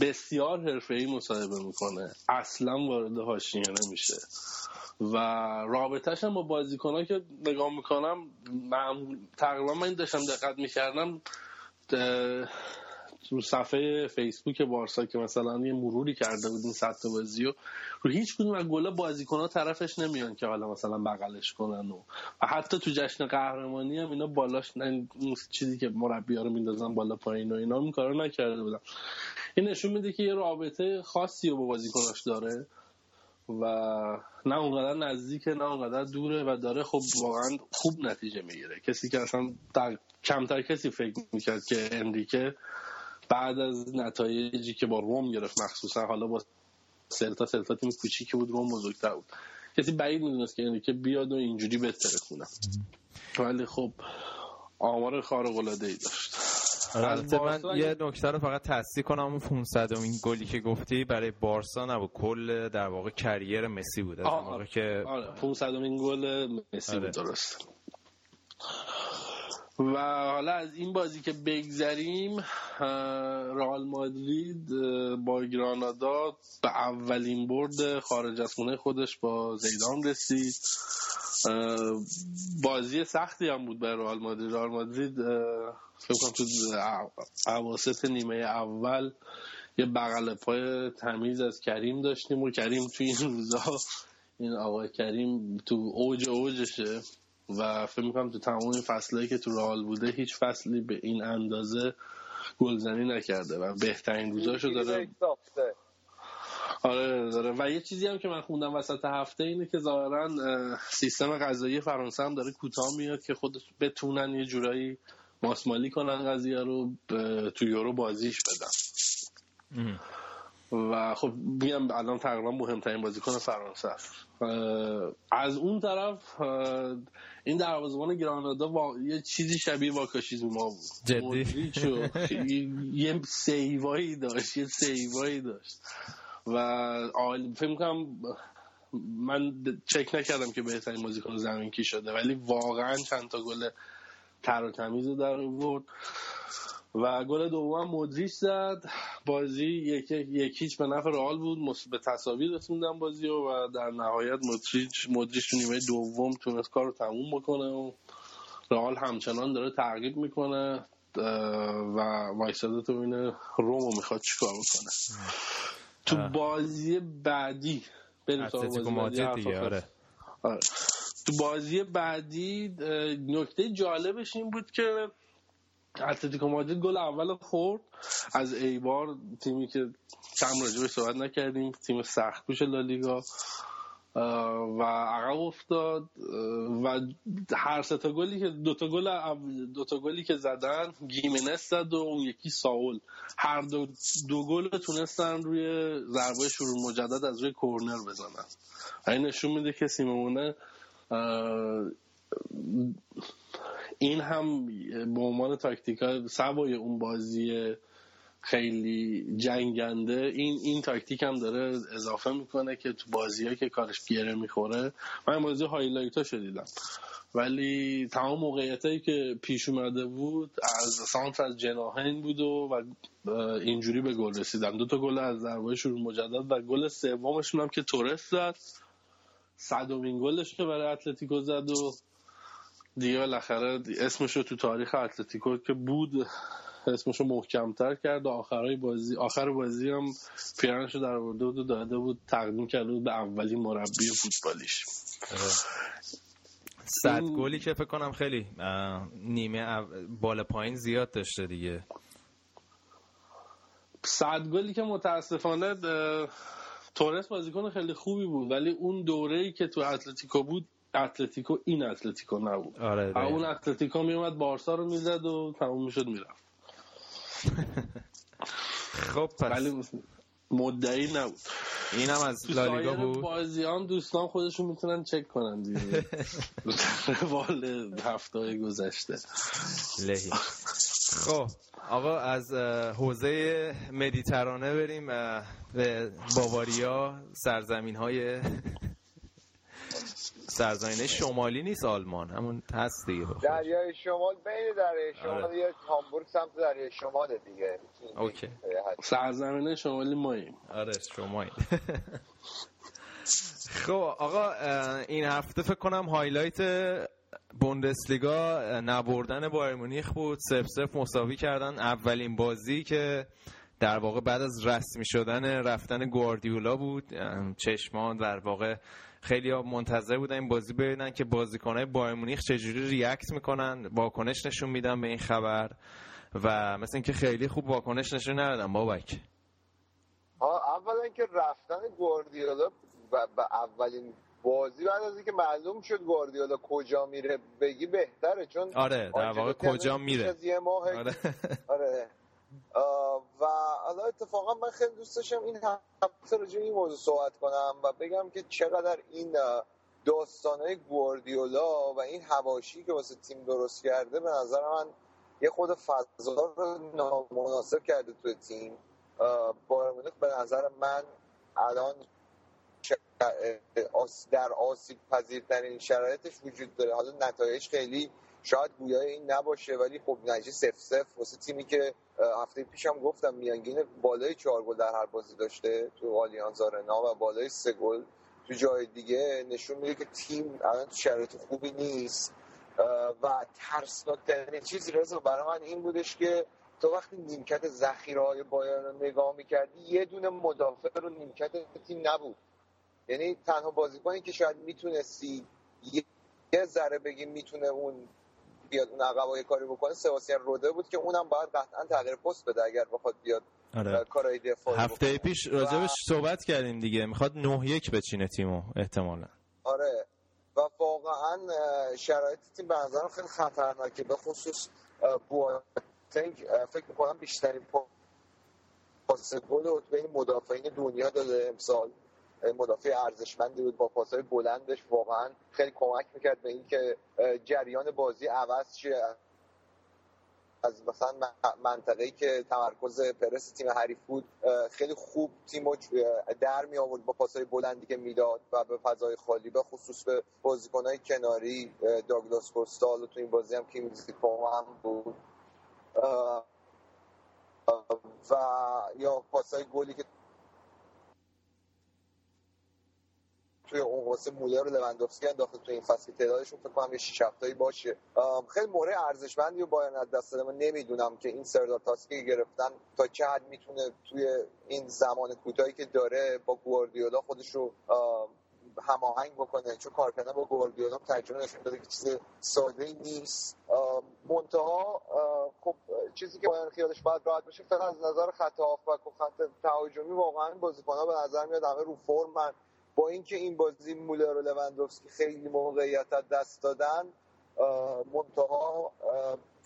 بسیار حرفه‌ای مصاحبه می‌کنه. اصلا وارد حاشیه نمیشه. و رابطهش هم با بازیکنها که نگاه می‌کنم تقریبا من داشتم دقت می‌کردم رو صفحه فیسبوک بارسا که مثلا یه مروری کرده بود این سطح بازی و رو هیچ کدوم از گلا بازیکن‌ها طرفش نمیان که حالا مثلا بغلش کنن و, و حتی تو جشن قهرمانی هم اینا بالاش نه چیزی که مربی‌ها رو میندازن بالا پایین و اینا این کارو نکرده بودن این نشون میده که یه رابطه خاصی رو با بازیکناش داره. و نه اونقدر نزدیکه نه اونقدر دوره و داره خب واقعا خوب نتیجه می‌گیره. کسی که اصلا در کمتر کسی فکر می‌کرد که امریکه بعد از نتایجی که با روم گرفت مخصوصا حالا با سلتا سلتا تیم کوچیکی بود روم بزرگتر بود. کسی بعید می‌دونست که امریکه بیاد و اینجوری بهتره خونه. ولی خب آمار خارق العاده ای داشت. البته من یه نکته رو فقط تصدیق کنم اون 500 این گلی که گفتی برای بارسا نبود. کل در واقع کریر مسی بود از موقع که آره. 500 این گل مسی آره. بود درست. و حالا از این بازی که بگذریم رئال مادرید با گرانادا به اولین برد خارج از خونه خودش با زیدان رسید. بازی سختی هم بود برای رئال مادرید. رئال مادرید فکر کنم تو اواسط نیمه اول یه بغل پای تمیز از کریم داشتیم و کریم توی این روزها این آقای کریم تو اوج اوجشه و فکر می‌کنم تو تمام این فصلهایی که تو رئال بوده هیچ فصلی به این اندازه گلزنی نکرده و بهترین روزاشو داره. آره داره. و یه چیزی هم که من خوندم وسط هفته اینه که ظاهرا سیستم غذایی فرانسه هم داره کوتاه میاد که خود بتونن یه جورایی ماسمالی کنن قضیه رو تو یورو بازیش بدن. و خب میگم الان تقریبا مهمترین بازیکن فرانسه است. از اون طرف این دروازه‌بان گرانادا با... یه چیزی شبیه واکاشیزما بود. جدی؟ یه سیوایی داشت یه سیوایی داشت. و آل... فکر کنم من چک نکردم که بهترین بازیکن زمین کی شده ولی واقعا چند تا گل تر و تمیز در آورد. و گل دوم مدریش زد. بازی یک هیچ به نفع رئال بود. به تساوی رسوندن بازی و در نهایت مدریچ تو نیمه دوم تونست کار رو تموم بکنه و رئال همچنان داره تعقیب می‌کنه و وایساده تو اینه رومو می‌خواد چیکار بکنه. تو بازی بعدی بریم بازی بعدی آره. آره. تو بازی بعدی نکته جالبش این بود که اتلتیکو مادرید گل اول خورد. از ایبار تیمی که کم راجبش صحبت نکردیم تیم سخت کوش لالیگا و عقب افتاد. و هر سه تا گلی که دو تا گل دو تا گلی که زدن خیمنس زد و اون یکی سائول. هر دو دو گل تونستن روی ضربه شروع مجدد از روی کورنر بزنن. این نشون میده که سیمئونه این هم به عنوان تاکتیکا سوای اون بازی خیلی جنگنده. این این تاکتیک هم داره اضافه می‌کنه که تو بازی که کارش گره می‌خوره. من بازی highlight هاشو دیدم. ولی تمام موقعیت هایی که پیش اومده بود از سانتر از جناحین بود و, اینجوری به گل رسیدن دو تا گل از ضربه شروع مجدد و گل سومشون هم که تورس زد. صدومین گلش که برای اتلتیکو زد و دیگه بالاخره اسمش رو تو تاریخ اتلتیکو که بود اسمش رو محکمتر کرد و آخرای بازی آخر بازی هم پیرنش رو در ورده بود و داده بود تقدیم کرده بود به اولین مربی فوتبالیش. صد گلی که فکر کنم خیلی نیمه بالا پایین زیاد داشته دیگه. صد گلی که متاسفانه تورس بازیکن خیلی خوبی بود ولی اون دوره ای که تو اتلتیکو بود اتلتیکو این اتلتیکو نبود. آره اون اتلتیکو میومد بارسا رو می‌زد و تموم می‌شد می‌رفت. خب پس ولی مدعی نبود. اینم از لالیگا بود. بازیان دوستان خودشون می‌تونن چک کنن دیگه. روال هفته گذشته. لهی. خب. آقا از حوزه مدیترانه بریم به باواریا سرزمین های سرزمین شمالی نیست آلمان. همون هست دیگه. دریای شمال بین دریای شمال آره. یه هامبورگ سمت دریای شمال دیگه. اوکی. سرزمین شمالی ماییم. آره شماییم خب آقا این هفته فکر کنم highlight بوندسلیگا نبردن بایرن مونیخ بود. صفر صفر مساوی کردن. اولین بازی که در واقع بعد از رسمی شدن رفتن گواردیولا بود. چشمان در واقع خیلی ها منتظر بودن این بازی ببینن که بازیکنهای بایر مونیخ چجوری ریاکت می‌کنن. واکنش نشون میدن به این خبر و مثل اینکه خیلی خوب واکنش نشون ندادن بابک. اولا اینکه رفتن گواردیولا و اولین بازی بعد از اینکه معلوم شد گواردیولا کجا میره بگی بهتره چون آره در واقع کجا میره. آره. آره. و حالا اتفاقا من خیلی دوست داشتم این هفته راجع این موضوع صحبت کنم و بگم که چقدر این داستانه گواردیولا و این هواشی که واسه تیم درست کرده به نظر من یه خود فضا رو نامناسب کرده توی تیم. بایر به نظر من الان در آسیب پذیرترین شرایطش وجود داره. حالا نتایج خیلی شاید گویای این نباشه ولی خب نتیجه سف سف واسه تیمی که هفته پیشم گفتم میانگین بالای چهار گل در هر بازی داشته تو آلیانز آرنا و بالای سه گل تو جای دیگه. نشون میده که تیم الان تو شرایط خوبی نیست. و ترسناکترین چیزی رضا برای من این بودش که تو وقتی نیمکت ذخیره های بایرن رو نگاه می‌کردی یه دونه مدافع رو نیمکت تیم نبود. یعنی تنها بازیکنی که شاید می‌تونستی یه ذره بگیم می‌تونه اون بیاد اون عقبای کاری بکنه سباسیان روده بود که اونم باید قطعا تغییر پست بده اگر بخواد بیاد آره. کارهای دفاعی هفته پیش راجبش صحبت کردیم دیگه می‌خواد 9 یک بچینه تیمو احتمالا. آره. و واقعا شرایط تیم به نظرم خیلی خطرناکه به خصوص بواتنگ فکر می‌کنم بیشترین پاس گل بین مدافعین دنیا داده امسال. مدافع ارزشمندی بود با پاسهای بلندش واقعا خیلی کمک می‌کرد به اینکه جریان بازی عوض شه. از مثلا منطقه‌ای که تمرکز پرس تیم حریف بود خیلی خوب تیم در می آورد با پاسهای بلندی که می‌داد و به فضای خالی به خصوص به بازیکنهای کناری داگلاس کوستال تو این بازی هم کیمزی هم بود. و یا پاسهای گلی که توی اون واسه مولر و لوندوفسکی انداخته توی این فصل تعدادشون فکر کنم یه 6 هفته‌ای باشه. خیلی مورد ارزشمندی و باید از دست داده. من نمی‌دونم که این سردار تاسکی گرفتن تا چه حد می‌تونه توی این زمان کوتاهی که داره با گواردیولا خودش رو هماهنگ بکنه. چون کارکنه با گواردیولا تجربه نشون داده که چیز ساده نیست. منتها خب چیزی که باید خیالش باید راحت بشه فقط از نظر خط هافبک و خط تهاجمی واقعا بازیکن‌ها به نظر میاد همه رو فرمن با اینکه این بازی مولر و لوندوفسکی خیلی موقعیت دست دادن منتها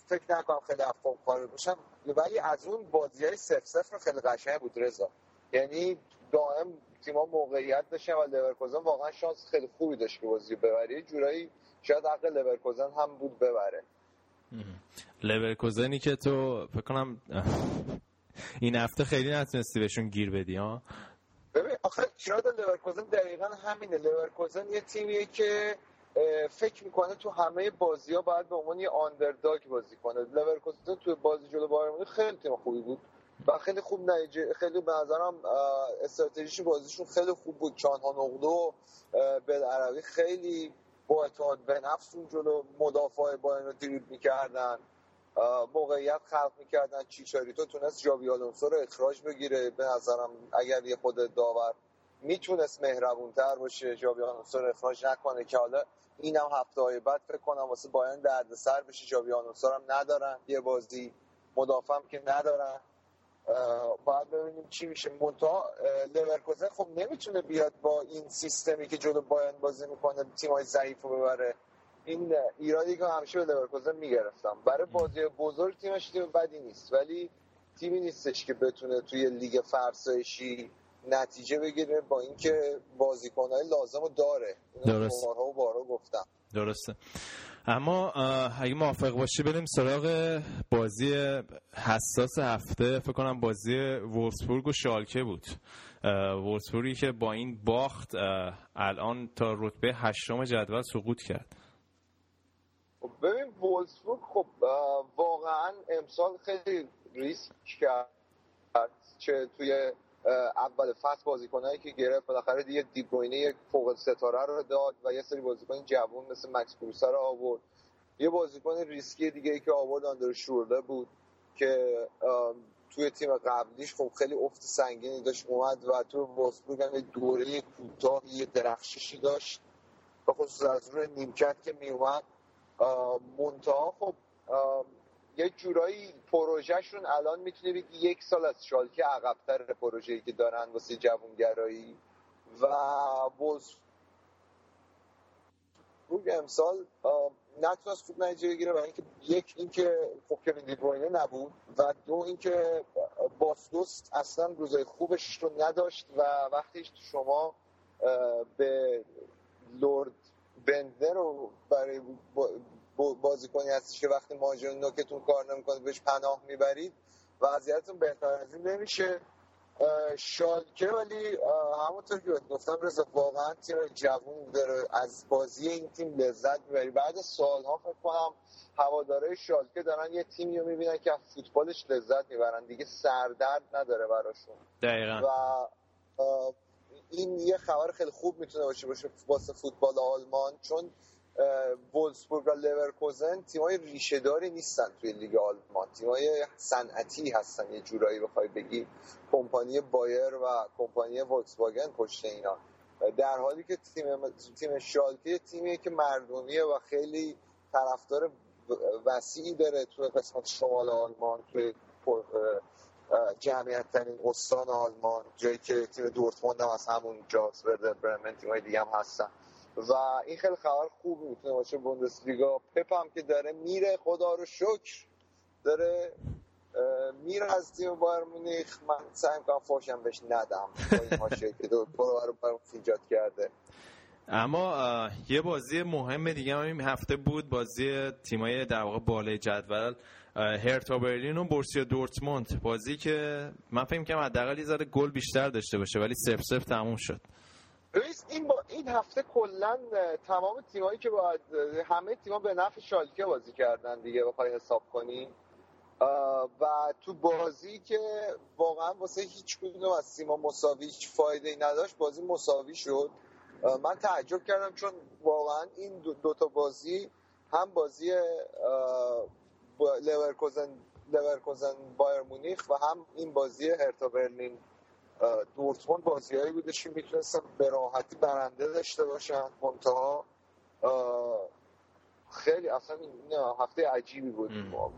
فکر نکنم خیلی افقام کار باشن ولی از اون بازی های سف سف خیلی قشنگ بود رضا. یعنی دائم تیما موقعیت داشتن و لورکوزن واقعا شانس خیلی خوبی داشت که بازی ببره. جورایی شاید حق لورکوزن هم بود ببره. لورکوزنی که تو فکر کنم این هفته خیلی نتونستی بهشون گیر بدی ها؟ ببین آخه ایراد لورکوزن دقیقا همینه. لورکوزن یه تیمیه که فکر می‌کنه تو همه بازی ها باید به عنوان یه underdog بازی کنه. لورکوزن تو بازی جلو بایرن خیلی تیم خوبی بود و خیلی خوب نتیجه خیلی به نظرم استراتژیش بازیشون خیلی خوب بود. تنها نقطه و بالعربی خیلی با اعتماد به نفس اون جلو مدافع بایر رو دریبل می‌کردن. موقعیت خلق می‌کردن چیچاریتو تونست جاوی آلونسو رو اخراج بگیره. به نظرم اگر یه خود داور می‌تونست مهربونتر باشه جاوی آلونسو رو اخراج نکنه که حالا اینم هفته های بعد فکر کنم واسه بایرن دردسر بشه. جاوی آلونسو هم ندارن. یه بازی مدافعم که ندارن. باید ببینیم چی میشه. منتها لورکوزن خب نمی‌تونه بیاد با این سیستمی که جلو بایرن بازی می‌کنه تیمای ضعیف رو ببره. این ایرادی که همیشه به لورکوزن می‌گرفتم. برای بازی بزرگ تیمش تیم بدی نیست. ولی تیمی نیستش که بتونه توی لیگ فرسایشی نتیجه بگیره با اینکه بازیکنهای لازم رو داره. درست بارها و بارها گفتم. درسته. اما اگه موافق باشی بریم سراغ بازی حساس هفته. فکر کنم بازی وولسبورگ و شالکه بود. وولسبورگی که با این باخت الان تا رتبه هشتم جدول سقوط کرد. خب ببین وولسبورگ خب واقعا امسال خیلی ریسک کرد چه توی اول فصل بازیکنایی که گرفت. بالاخره دیگه دیبروینه یک فوق ستاره رو داد و یه سری بازیکن جوون مثل مکس کروسا رو آورد. یه بازیکن ریسکی دیگه ای که آورد آندر شورده بود که توی تیم قبلیش خب خیلی افت سنگینی داشت اومد و تو وولفسبورگ هم دوره کوتاه یه درخششی داشت. به خصوص از روی نیمکت که میومد منتها خب یه جورایی پروژهشون الان می‌تونه بگی یک سال از شالکه عقبتر پروژه‌ای که دارن واسه جوونگرایی و بوز روی امسال نتونست خوب نتیجه بگیره و اینکه یک اینکه خب کوین دیبروینه نبود و دو اینکه باسدوست اصلا روزای خوبش رو نداشت و وقتی شما به لورد بندر رو برای بازیکنی هستش که وقتی مهاجم نوکتون کار نمی‌کنه بهش پناه می‌برید وضعیتتون بهتر از این نمیشه. شالکه ولی همونطور که گفتم رضا واقعا تیم جوون داره. از بازی این تیم لذت می‌بری. بعد سالها فکر کنم هواداره شالکه دارن یه تیمی رو می‌بینن که از فوتبالش لذت می‌برن. دیگه سردرد نداره براشون. دقیقا. و این یه خبر خیلی خوب می‌تونه باشه باشه واسه فوتبال آلمان چون وولسبورگ و لورکوزن تیمای ریشهداری نیستن توی لیگ آلمان. تیمای صنعتی هستن یه جورایی بخوای بگی. کمپانی بایر و کمپانی فولکس واگن پشت اینا. در حالی که تیم تیم شالکه تیمیه که مردمیه و خیلی طرفدار وسیعی داره توی قسمت شمال آلمان توی جمعیت ترین استان آلمان جایی که تیم دورتموند هم از همون جاست ورده برمن تیمای دیگه هم هستن. و این خیلی خبر خوبی می‌تونه باشه بوندسلیگا. پپ هم که داره میره خدا رو شکر. داره میره از تیم بایر مونیخ. من سعی می‌کنم فاشم بهش ندم. با این که دو برو ایجاد کرده. اما یه بازی مهم دیگه هم این هفته بود بازی تیمای در واقع بالای جدول. هرتا برلین و بورسیا دورتموند. بازی که من فکر کنم حداقل یه گل بیشتر داشته باشه ولی سف سف تموم شد. این با این هفته کلا تمام تیمایی که باید همه تیما به نفع شالکه بازی کردن دیگه بخوای حساب کنی و تو بازی که واقعا واسه هیچ کدوم از تیما هیچ فایده ای نداشت بازی مساوی شد. من تعجب کردم چون واقعا این دو, دو تا بازی هم بازی لورکوزن لورکوزن بایر مونیخ و هم این بازی هرتا برلین دورتموند بازیهایی بودش که می‌تونستن به راحتی برنده داشته باشن. منتها خیلی اصلا این هفته عجیبی بود.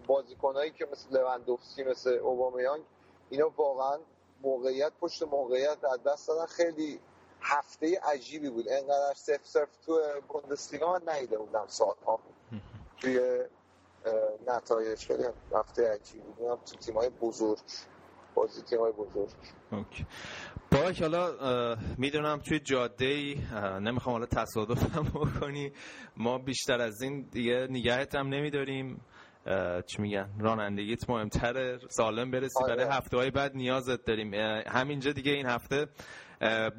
بازیکنایی که مثل لوندوفسکی مثل اوبامیانگ اینا واقعا موقعیت پشت موقعیت از دست دادن خیلی هفته عجیبی بود. انقدر سف سف تو بوندسلیگا من نیده بودم سالها. توی نتایج خیلی هفته عجیبی بود تو تیمای بزرگ. بازی تیمای بزرگ. اوکی. باش حالا می‌دونم توی جاده ای نمی‌خوام حالا تصادف هم بکنی. ما بیشتر از این دیگه نگهت هم نمیداریم. چی میگن؟ رانندگیت مهمتره. سالم برسی. برای آره. هفته های بعد نیازت داریم. همینجا دیگه این هفته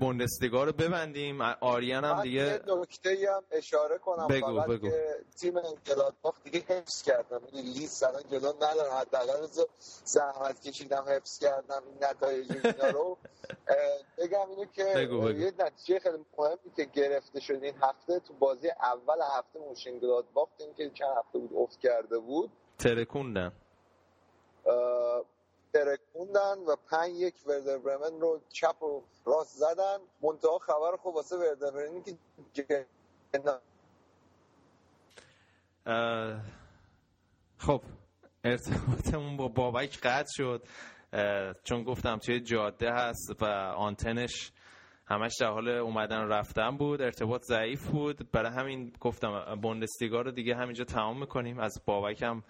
بوندسلیگا رو ببندیم. آریان هم دیگه یه نکته هم اشاره کنم. بگو بگو. که تیم انقلاب دیگه حفظ کردم. این لیست الان جلو ندارم. حداقل زحمت کشیدم حفظ کردم این نتایج اینا رو. بگم اینو که بگو بگو. یه نتیجه خیلی مهمی که گرفته شد این هفته تو بازی اول هفته مونشن‌گلادباخ این که چند هفته بود افت کرده بود. ترکوندن. ترکوندن و پنج یک وردر برمن رو چپ و راست زدن. منتها خبر خوب واسه وردر برمن که خب ارتباطمون با بابک قطع شد. چون گفتم توی جاده هست و آنتنش همش در حال اومدن رفتن بود. ارتباط ضعیف بود. برای همین گفتم بوندسلیگا رو دیگه همینجا تمام می‌کنیم. از بابک هم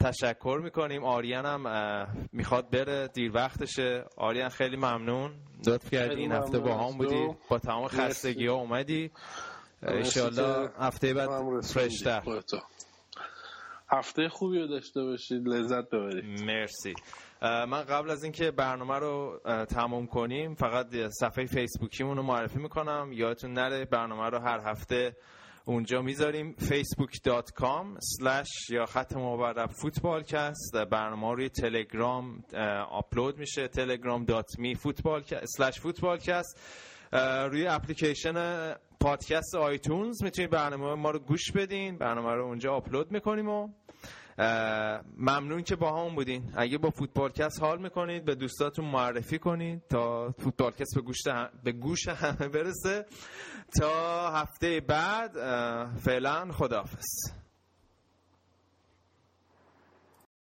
تشکر می‌کنیم. آریان هم می‌خواد بره. دیر وقتشه. آریان خیلی ممنون. لطف کردی. این هفته با هم بودی. با تمام خستگی ها اومدی. انشالله هفته بعد فرشتر هفته خوبی رو داشته باشید. لذت ببرید. مرسی. من قبل از اینکه برنامه رو تمام کنیم فقط صفحه فیسبوکیمون رو معرفی می‌کنم. یادتون نره برنامه رو هر هفته اونجا می‌ذاریم facebook.com slash یا خط مبرب فوتبالکست برنامه روی تلگرام آپلود میشه. telegram.me slash فوتبالکست روی اپلیکیشن پادکست آیتونز می‌تونید برنامه ما رو گوش بدین. برنامه رو اونجا آپلود می‌کنیم و ممنون که با هم بودین. اگه با فوتبالکست حال می‌کنید به دوستاتون معرفی کنید تا فوتبالکست به گوش, به گوش همه برسه. تا هفته بعد فعلا خداحافظ.